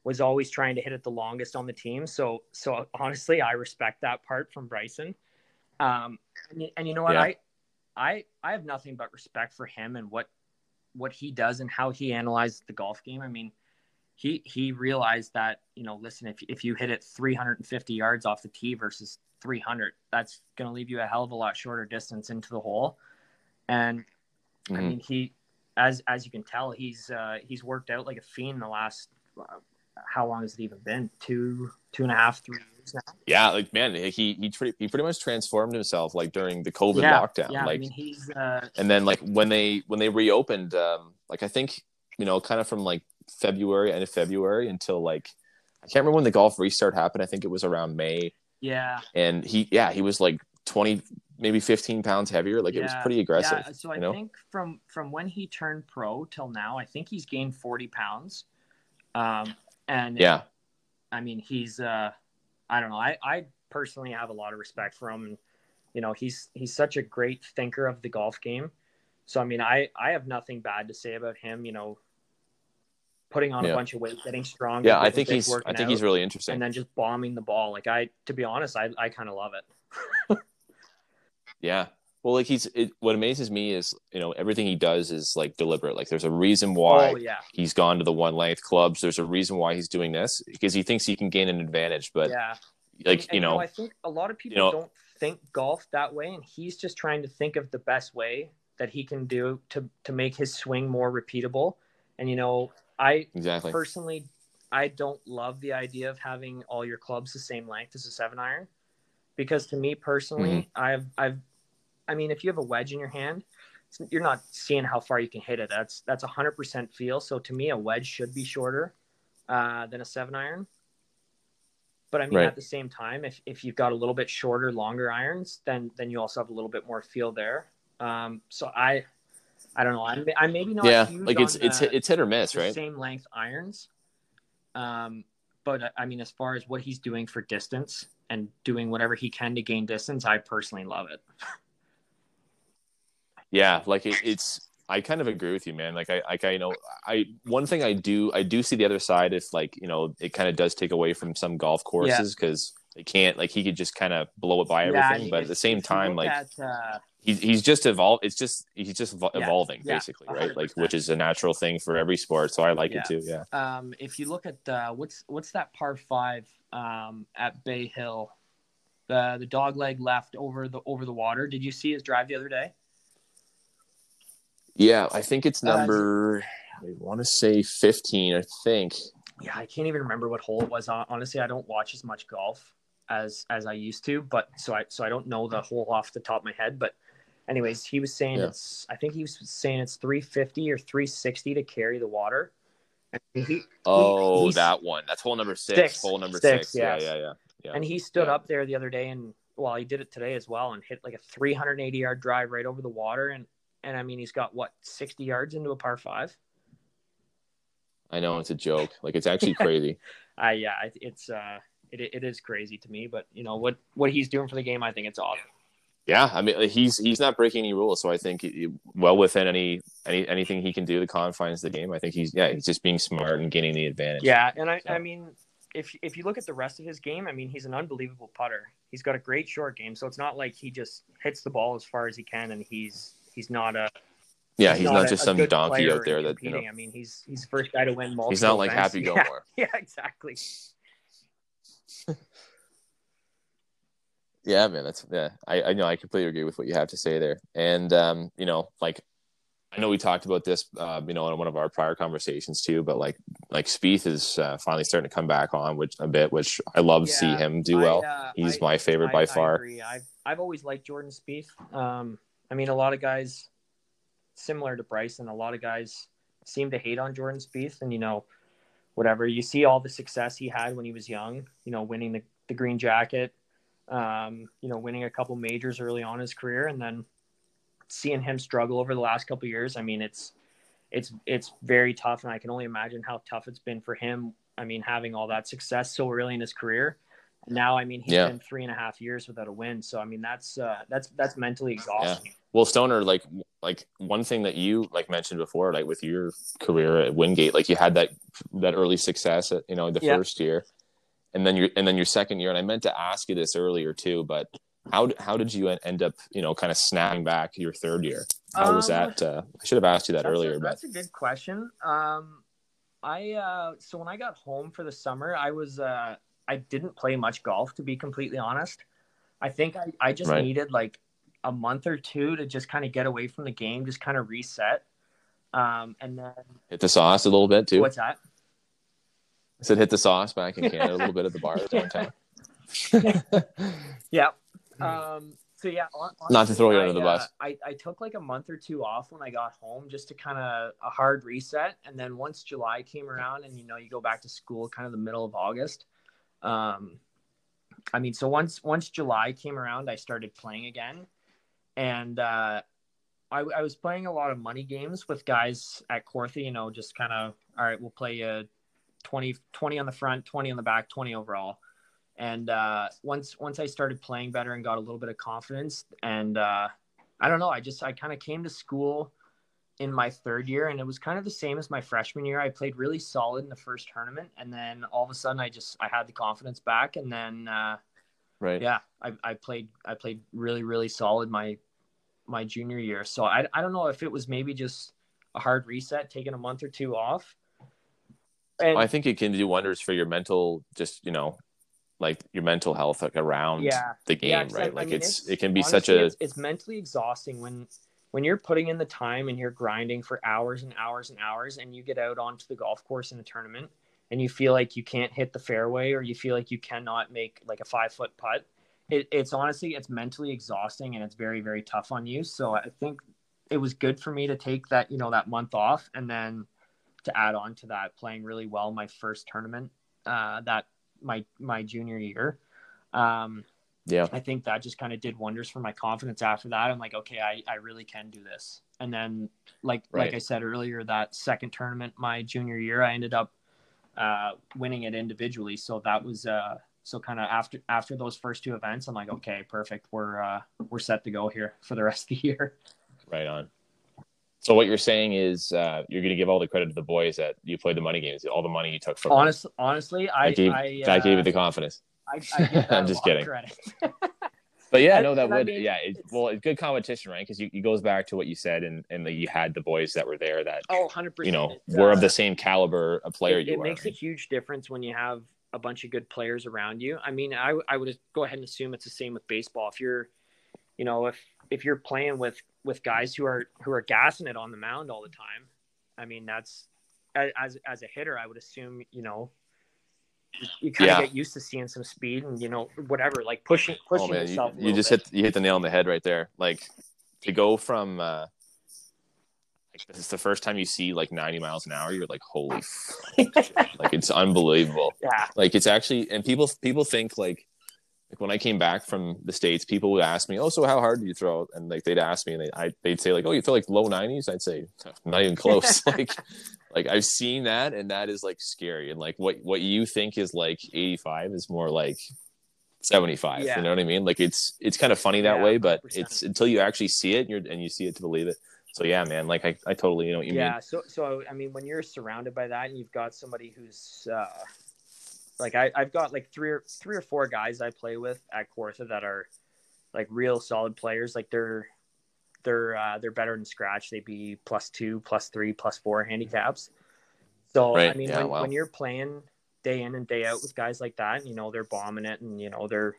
was always trying to hit it the longest on the team. So so honestly, I respect that part from Bryson. Um, and, and you know what? Yeah. I I I have nothing but respect for him and what what he does and how he analyzes the golf game. I mean, he he realized that you know, listen, if if you hit it 350 yards off the tee versus 300, that's going to leave you a hell of a lot shorter distance into the hole. And I Mhm. mean, he as as you can tell, he's uh, he's worked out like a fiend the last. Uh, how long has it even been? Two two and a half, three years now. Yeah, like man, he he pretty, he pretty much transformed himself like during the COVID yeah, lockdown. Yeah, like I mean, he's uh, and then like when they when they reopened, um, like I think you know, kind of from like February, end of February until like I can't remember when the golf restart happened. I think it was around May. Yeah. And he, yeah, he was like twenty, maybe fifteen pounds heavier. Like yeah. it was pretty aggressive. Yeah. So I you know? think from from when he turned pro till now, I think he's gained forty pounds. Um, and yeah, I mean, he's uh, I don't know. I I personally have a lot of respect for him, and you know, he's he's such a great thinker of the golf game. So I mean, I I have nothing bad to say about him. You know, putting on Yeah. a bunch of weight, getting stronger. yeah. I think he's, I think out, he's really interesting. and then just bombing the ball. Like I, to be honest, I I kind of love it. Yeah. Well, like he's it, what amazes me is you know everything he does is like deliberate. Like there's a reason oh, why Oh yeah, he's gone to the one length clubs. There's a reason why he's doing this because he thinks he can gain an advantage. But yeah. like And- and, you know, I think a lot of people know- don't think golf that way, and he's just trying to think of the best way that he can do to to make his swing more repeatable. And you know, I exactly. personally, I don't love the idea of having all your clubs the same length as a seven iron, because to me personally, Mm-hmm. I've I've, I mean, if you have a wedge in your hand, it's- you're not seeing how far you can hit it. That's that's a hundred percent feel. So to me, a wedge should be shorter uh, than a seven iron. But I mean, Right. at the same time, if, if you've got a little bit shorter, longer irons, then then you also have a little bit more feel there. Um, so I, I don't know. I'm, I'm maybe not. yeah, huge like it's on it's the- it's hit or miss, right? same length irons. Um, but I mean, as far as what he's doing for distance and doing whatever he can to gain distance, I personally love it. Yeah, like it, it's. I kind of agree with you, man. Like I, like I you know, I one thing I do, I do see the other side. If like you know, it kind of does take away from some golf courses because they can't like he could just kind of blow it by Yeah, everything. But at the same time, like at, uh, he's he's just evolved. It's just he's just evol- Yeah, evolving yeah, basically, right? Like which is a natural thing for every sport. So I like it too. Yeah. um, if you look at uh, what's what's that par five um, at Bay Hill, the the dog leg left over the over the water. Did you see his drive the other day? Yeah, I think it's Uh, number. I want to say fifteen. I think. yeah, I can't even remember what hole it was. Honestly, I don't watch as much golf as as I used to, but so I so I don't know the hole off the top of my head. But anyways, he was saying Yeah. it's I think he was saying it's 350 or 360 to carry the water. And he, Oh, he's- that one. That's hole number six. Six. Hole number Six, six. Yeah, yes. yeah, yeah. Yeah. and he stood Yeah. up there the other day and well, he did it today as well and hit like a 380 yard drive right over the water and and I mean he's got what 60 yards into a par five. I know it's a joke. Like it's actually crazy. Uh, yeah, it's uh, it, it is crazy to me, but you know what what he's doing for the game, I think it's awesome. Yeah, I mean he's he's not breaking any rules, so I think he, well within any any anything he can do the confines of the game. I think he's yeah he's just being smart and gaining the advantage. Yeah, and I So- I mean if if you look at the rest of his game, I mean he's an unbelievable putter. He's got a great short game, so it's not like he just hits the ball as far as he can, and he's he's not a yeah, he's not a- just some donkey out there that you know. I mean he's he's the first guy to win multiple. he's not like events. Happy Yeah, Gilmore. yeah, exactly. Yeah, man, that's yeah. I I know I completely agree with what you have to say there, and um, you know, like I know we talked about this, uh, you know, in one of our prior conversations too, but like like Spieth is uh, finally starting to come back on, which a bit, which I love to see him do I, well. uh, He's I- my favorite I- by I far. agree. I've I've always liked Jordan Spieth. Um, I mean, a lot of guys, similar to Bryson, a lot of guys seem to hate on Jordan Spieth, and you know, whatever. You see all the success he had when he was young. You know, winning the the green jacket. Um, you know, winning a couple majors early on in his career, and then seeing him struggle over the last couple years. I mean, it's it's it's very tough, and I can only imagine how tough it's been for him. I mean, having all that success so early in his career. Now, I mean, he's Yeah. been three and a half years without a win. So, I mean, that's uh, that's that's mentally exhausting. Well, Stoner, like like one thing that you like mentioned before, like with your career at Wingate, like you had that that early success at you know the Yeah. first year, and then your and then your second year. And I meant to ask you this earlier too, but how how did you end up you know kind of snapping back your third year? How was Um, that? Uh, I should have asked you that earlier, a, but that's a good question. Um, I uh, so when I got home for the summer, I was uh, I didn't play much golf to be completely honest. I think I, I just Right. needed like a month or two to just kind of get away from the game, just kind of reset. Um, and then hit the sauce a little bit too. what's that? I said hit the sauce back in Canada a little bit at the bar downtown. Yeah. Um, so yeah, hon- Not to throw you honestly, under the bus. uh, I, I took like a month or two off when I got home just to kind of a hard reset. And then once July came around and, you know, you go back to school kind of the middle of August. Um, I mean, so once, once July came around, I started playing again and, uh, I, I was playing a lot of money games with guys at Kawartha, you know, just kind of, all right, we'll play a 20, 20 on the front, 20 on the back, 20 overall. And uh, once once I started playing better and got a little bit of confidence, and uh, I don't know, I just I kind of came to school in my third year, and it was kind of the same as my freshman year. I played really solid in the first tournament, and then all of a sudden, I just I had the confidence back, and then uh, Right. yeah, I, I played I played really really solid my my junior year. So I I don't know if it was maybe just a hard reset, taking a month or two off. And I think it can do wonders for your mental, just you know, like your mental health like, around Yeah. the game, Yeah, I- right? I like mean, it's, it can be such a it's, it's mentally exhausting when when you're putting in the time and you're grinding for hours and hours and hours and you get out onto the golf course in a tournament and you feel like you can't hit the fairway or you feel like you cannot make like a five foot putt it, it's honestly it's mentally exhausting and it's very very tough on you so i think it was good for me to take that you know that month off and then to add on to that playing really well my first tournament uh, that my my junior year um, yeah, I think that just kind of did wonders for my confidence after that. I'm like, okay, I, I really can do this. And then like Right. like I said earlier, that second tournament my junior year, I ended up uh, winning it individually. So that was uh so kind of after after those first two events, I'm like, okay, perfect. We're uh we're set to go here for the rest of the year. right on. So what you're saying is uh, you're going to give all the credit to the boys that you played the money games, all the money you took from them. Honestly, I that gave, I, that gave uh, you the confidence. I, I I'm just kidding. But yeah, no, that I would mean, yeah. It, it's- well, it's good competition, right? Because it goes back to what you said, and and that you had the boys that were there that oh, 100 percent. you know were of the same caliber of player it, you it were. makes a huge difference when you have a bunch of good players around you. I mean, I I would go ahead and assume it's the same with baseball. If you're, you know, if if you're playing with with guys who are who are gassing it on the mound all the time, I mean, that's as as a hitter, I would assume you know. You, you kind of Yeah. get used to seeing some speed and you know whatever, like pushing pushing Oh man, you, yourself. a you just bit. hit you hit the nail on the head right there. Like to go from uh, like this is the first time you see like 90 miles an hour, you're like, holy, f- like it's unbelievable. yeah, Like it's actually, and people people think like like when I came back from the states, people would ask me, "Oh, so how hard do you throw?" And like they'd ask me, and they I, they'd say like, "Oh, you throw like low 90s?" I'd say, "Not even close." like like I've seen that, and that is like scary. And like what what you think is like 85 is more like 75. Yeah. You know what I mean? Like it's it's kind of funny that Yeah, way, but 100%. it's until you actually see it, and you're and you see it to believe it. So yeah, man, like I, I totally you know what you yeah mean. Yeah. So so i mean when you're surrounded by that and you've got somebody who's uh like I, i've got like three or three or four guys i play with at Kawartha that are like real solid players like they're they're uh they're better than scratch they'd be plus two plus three plus four handicaps so i mean yeah, when, wow. when you're playing day in and day out with guys like that you know they're bombing it and you know they're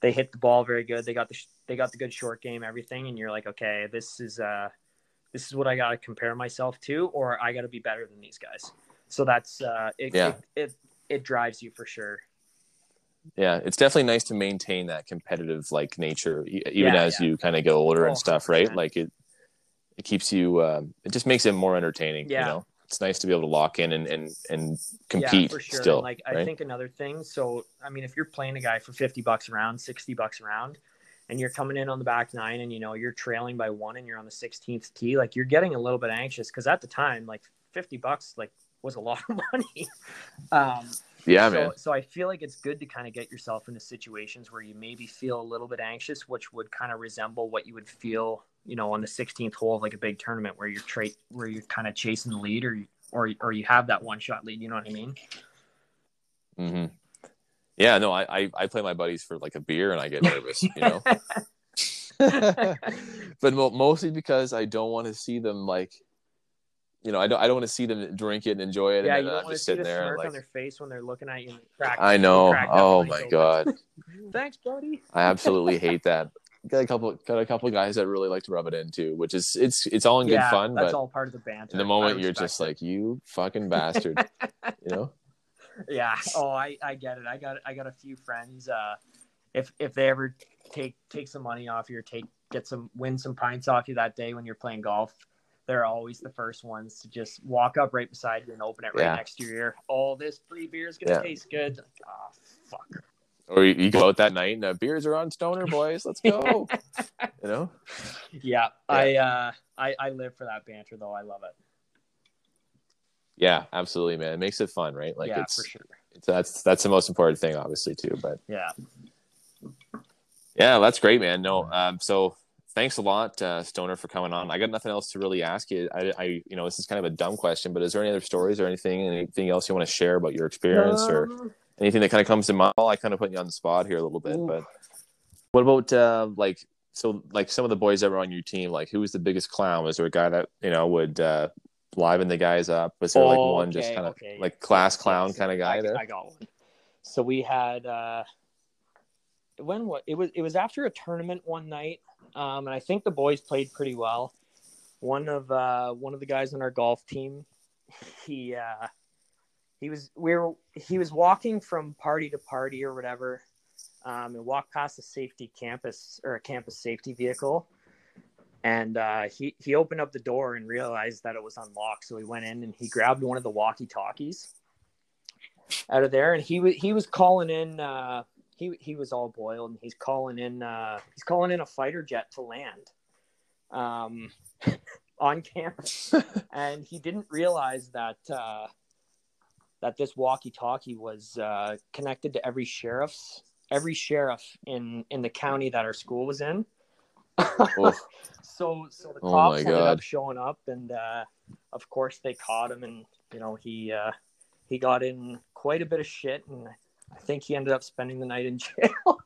they hit the ball very good they got the sh- they got the good short game everything and you're like okay this is uh this is what I got to compare myself to, or I got to be better than these guys. So that's uh, it, Yeah. it, it. It drives you for sure. yeah it's definitely nice to maintain that competitive like nature even Yeah, as yeah. you kind of get older Oh, and stuff right 100%. like it it keeps you um, it just makes it more entertaining Yeah. you know it's nice to be able to lock in and and, and yeah, compete for sure. still And, like I think another thing. So I mean, if you're playing a guy for fifty bucks a round, sixty bucks a round, and you're coming in on the back nine, and you know you're trailing by one, and you're on the sixteenth tee, like you're getting a little bit anxious because at the time, like fifty bucks, like was a lot of money. Um, yeah so, man so I feel like it's good to kind of get yourself into situations where you maybe feel a little bit anxious, which would kind of resemble what you would feel, you know, on the 16th hole of like a big tournament where you're tra- where you're kind of chasing the lead, or you, or or you have that one shot lead. You know what I mean? hmm yeah no I, I i play my buddies for like a beer and i get nervous you know but mo- mostly because i don't want to see them like you know i don't i don't want to see them drink it and enjoy it yeah, and you don't i'm want to just see sitting the there smirk like on their face when they're looking at you. And crack, i know oh my open. god Thanks, buddy. I absolutely hate that. got a couple got a couple guys that really like to rub it in too, which is it's it's all in yeah, good fun. That's all part of the banter. in the moment, you're just it. like you fucking bastard, you know. yeah oh i i get it i got i got a few friends uh if if they ever take take some money off you or take get some win some pints off you that day when you're playing golf they're always the first ones to just walk up right beside you and open it right Yeah. next to your ear oh this free beer is gonna Yeah. taste good oh fuck Or you, you go out that night and uh, beers are on Stoner, boys. Let's go. you know. yeah, i uh i i live for that banter though i love it Yeah, absolutely, man. It makes it fun, right? Like yeah it's, for sure it's that's that's the most important thing, obviously, too. But yeah yeah, that's great, man. No, um, so thanks a lot, uh, Stoner, for coming on. I got nothing else to really ask you. I, I, you know, this is kind of a dumb question, but is there any other stories or anything, anything else you want to share about your experience or Um, anything that kind of comes to mind? I kind of put you on the spot here a little bit, Ooh. but what about uh, like so like some of the boys that were on your team? Like, who was the biggest clown? Was there a guy that you know would uh, liven the guys up? Was there like one just kind of okay. like class clown yes. kind of guy I, there? I got one. So we had uh when what it was it was after a tournament one night. Um and I think the boys played pretty well. One of uh one of the guys on our golf team, he uh he was we were he was walking from party to party or whatever. Um and walked past a safety campus or a campus safety vehicle. And uh, he he opened up the door and realized that it was unlocked. So he went in and he grabbed one of the walkie talkies out of there, and he was he was calling in. He he was all boiled, and he's calling in. Uh, he's calling in a fighter jet to land, um, on campus, and he didn't realize that uh, that this walkie-talkie was uh, connected to every sheriff's every sheriff in in the county that our school was in. Oof. so so the Oh cops my ended God. up showing up, and uh, of course they caught him, and you know he uh, he got in quite a bit of shit, and I think he ended up spending the night in jail.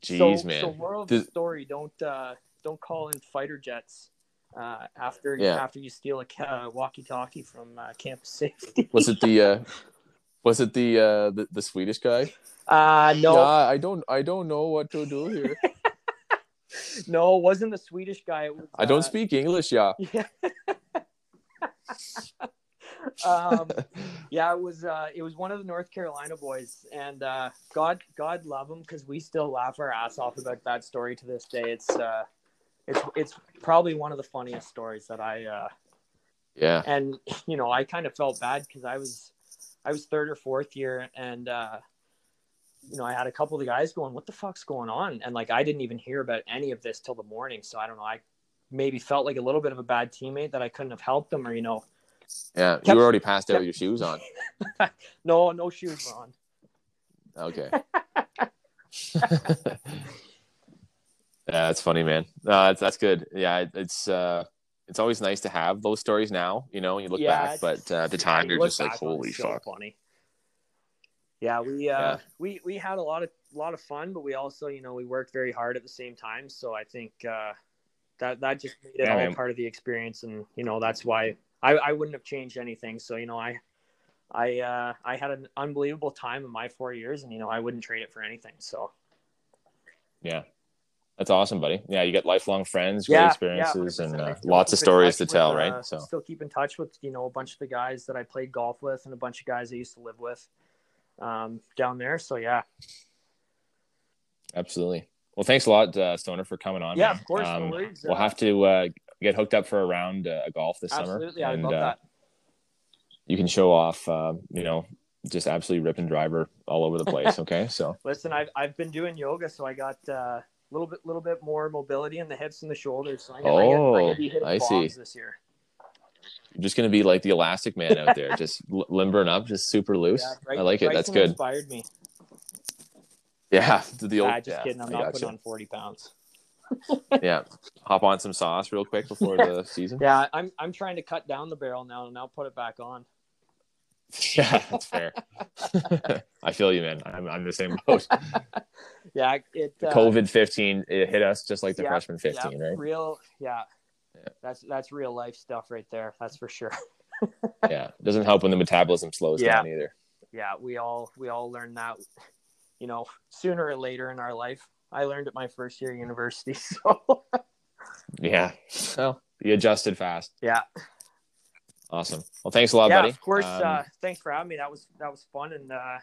Jeez, so, man. So moral of the story: don't uh, don't call in fighter jets uh, after Yeah. after you steal a ca- walkie-talkie from uh, campus safety. Was it the uh, was it the uh, the, the Swedish guy? Uh, no, Yeah, I don't I don't know what to do here. no, it wasn't the Swedish guy. Was, I don't uh, speak English. Yeah. Yeah. Um, yeah, it was uh, it was one of the North Carolina boys, and uh, God God love him because we still laugh our ass off about that story to this day. It's uh, it's it's probably one of the funniest stories that I uh, Yeah. and you know I kind of felt bad because I was I was third or fourth year, and uh, you know I had a couple of the guys going, "What the fuck's going on?" And like I didn't even hear about any of this till the morning, so I don't know. I maybe felt like a little bit of a bad teammate that I couldn't have helped them, or you know, Yeah. You were already passed out kept- with your shoes on. no no shoes were on. Okay. yeah, that's funny, man. Uh, that's that's good. Yeah, it- it's uh, it's always nice to have those stories now. You know, when you look Yeah, back, but uh, at the time you you're just like, back on it, holy so fuck. funny. Yeah, we uh, Yeah. we we had a lot of lot of fun, but we also you know we worked very hard at the same time. So I think uh, that that just made it Yeah, all man. part of the experience, and you know that's why I I wouldn't have changed anything. So you know I. I uh, I had an unbelievable time in my four years, and you know I wouldn't trade it for anything. So Yeah. That's awesome, buddy. Yeah, you got lifelong friends, great yeah, experiences, yeah, and uh, lots of stories to tell, with, right? uh, So, still keep in touch with you know a bunch of the guys that I played golf with and a bunch of guys I used to live with um, down there. So yeah, absolutely. Well, thanks a lot, uh, Stoner, for coming on. yeah, man. of course, Um, worries. We'll Uh, have to uh, get hooked up for a round uh, of golf this absolutely, summer, I and love uh, that. you can show off, uh, you know, just absolutely ripping driver all over the place. Okay, so Listen, I've I've been doing yoga, so I got uh, a little bit little bit more mobility in the hips and the shoulders. So I'm gonna, I'm I'm be Oh, I see. this year. you're just gonna be like the Elastic Man out there, just l- limbering up, just super loose. Yeah, I like it. That's good. Inspired me. Yeah, the old. Ah, just yeah, kidding. I'm I not putting on 40 pounds. Yeah, hop on some sauce real quick before the season. Yeah, I'm I'm trying to cut down the barrel now and now put it back on. Yeah, that's fair. I feel you, man. I'm, I'm the same boat. Yeah, it uh, COVID 15 it hit us just like the yeah, freshman 15, yeah, right? Real, yeah. Yeah. That's that's real life stuff right there. That's for sure. Yeah, it doesn't help when the metabolism slows Yeah. down either. Yeah, we all we all learn that, you know, sooner or later in our life. I learned at my first year of university. So yeah, so you adjusted fast. Yeah. Awesome. Well, thanks a lot, yeah, buddy. Of course. Um, uh, thanks for having me. That was that was fun, and uh,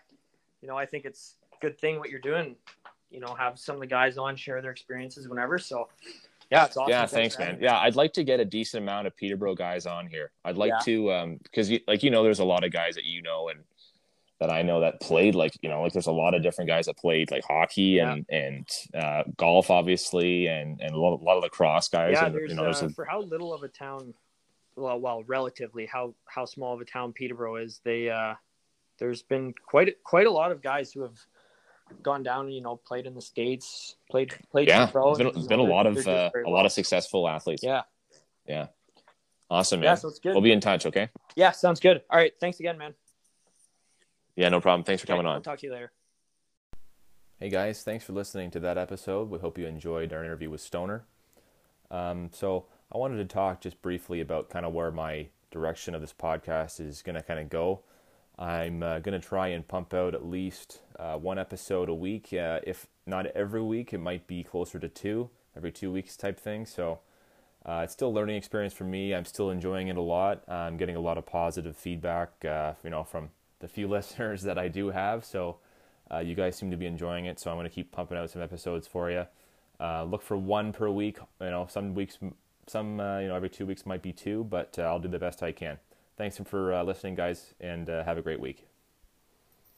you know, I think it's a good thing what you're doing. You know, have some of the guys on share their experiences whenever. So, yeah, it's awesome. Yeah, thanks, man. Yeah, I'd like to get a decent amount of Peterborough guys on here. I'd like yeah. to, um, because like you know, there's a lot of guys that you know and that I know that played like you know like there's a lot of different guys that played like hockey and yeah. and uh, golf obviously and and a lot, a lot of lacrosse guys. Yeah, and, there's, you know, there's uh, a... for how little of a town, well, well, relatively how how small of a town Peterborough is. They uh, there's been quite quite a lot of guys who have gone down and you know played in the states, played played. Yeah, pro, there's been, and, been a lot of uh, a lot of successful athletes. Yeah, yeah, awesome, man. Yeah, so it's good. We'll be in touch. Okay. Yeah, sounds good. All right, thanks again, man. Yeah, no problem. Thanks for coming on. I'll talk to you later. Hey guys, thanks for listening to that episode. We hope you enjoyed our interview with Stoner. Um, so I wanted to talk just briefly about kind of where my direction of this podcast is going to kind of go. I'm uh, going to try and pump out at least uh, one episode a week. Uh, if not every week, it might be closer to two, every two weeks type thing. So uh, it's still a learning experience for me. I'm still enjoying it a lot. I'm getting a lot of positive feedback, uh, you know, from the few listeners that I do have. So uh, you guys seem to be enjoying it. So I'm going to keep pumping out some episodes for you. Uh, look for one per week. You know, some weeks, some uh, you know, every two weeks might be two, but uh, I'll do the best I can. Thanks for uh, listening, guys, and uh, have a great week.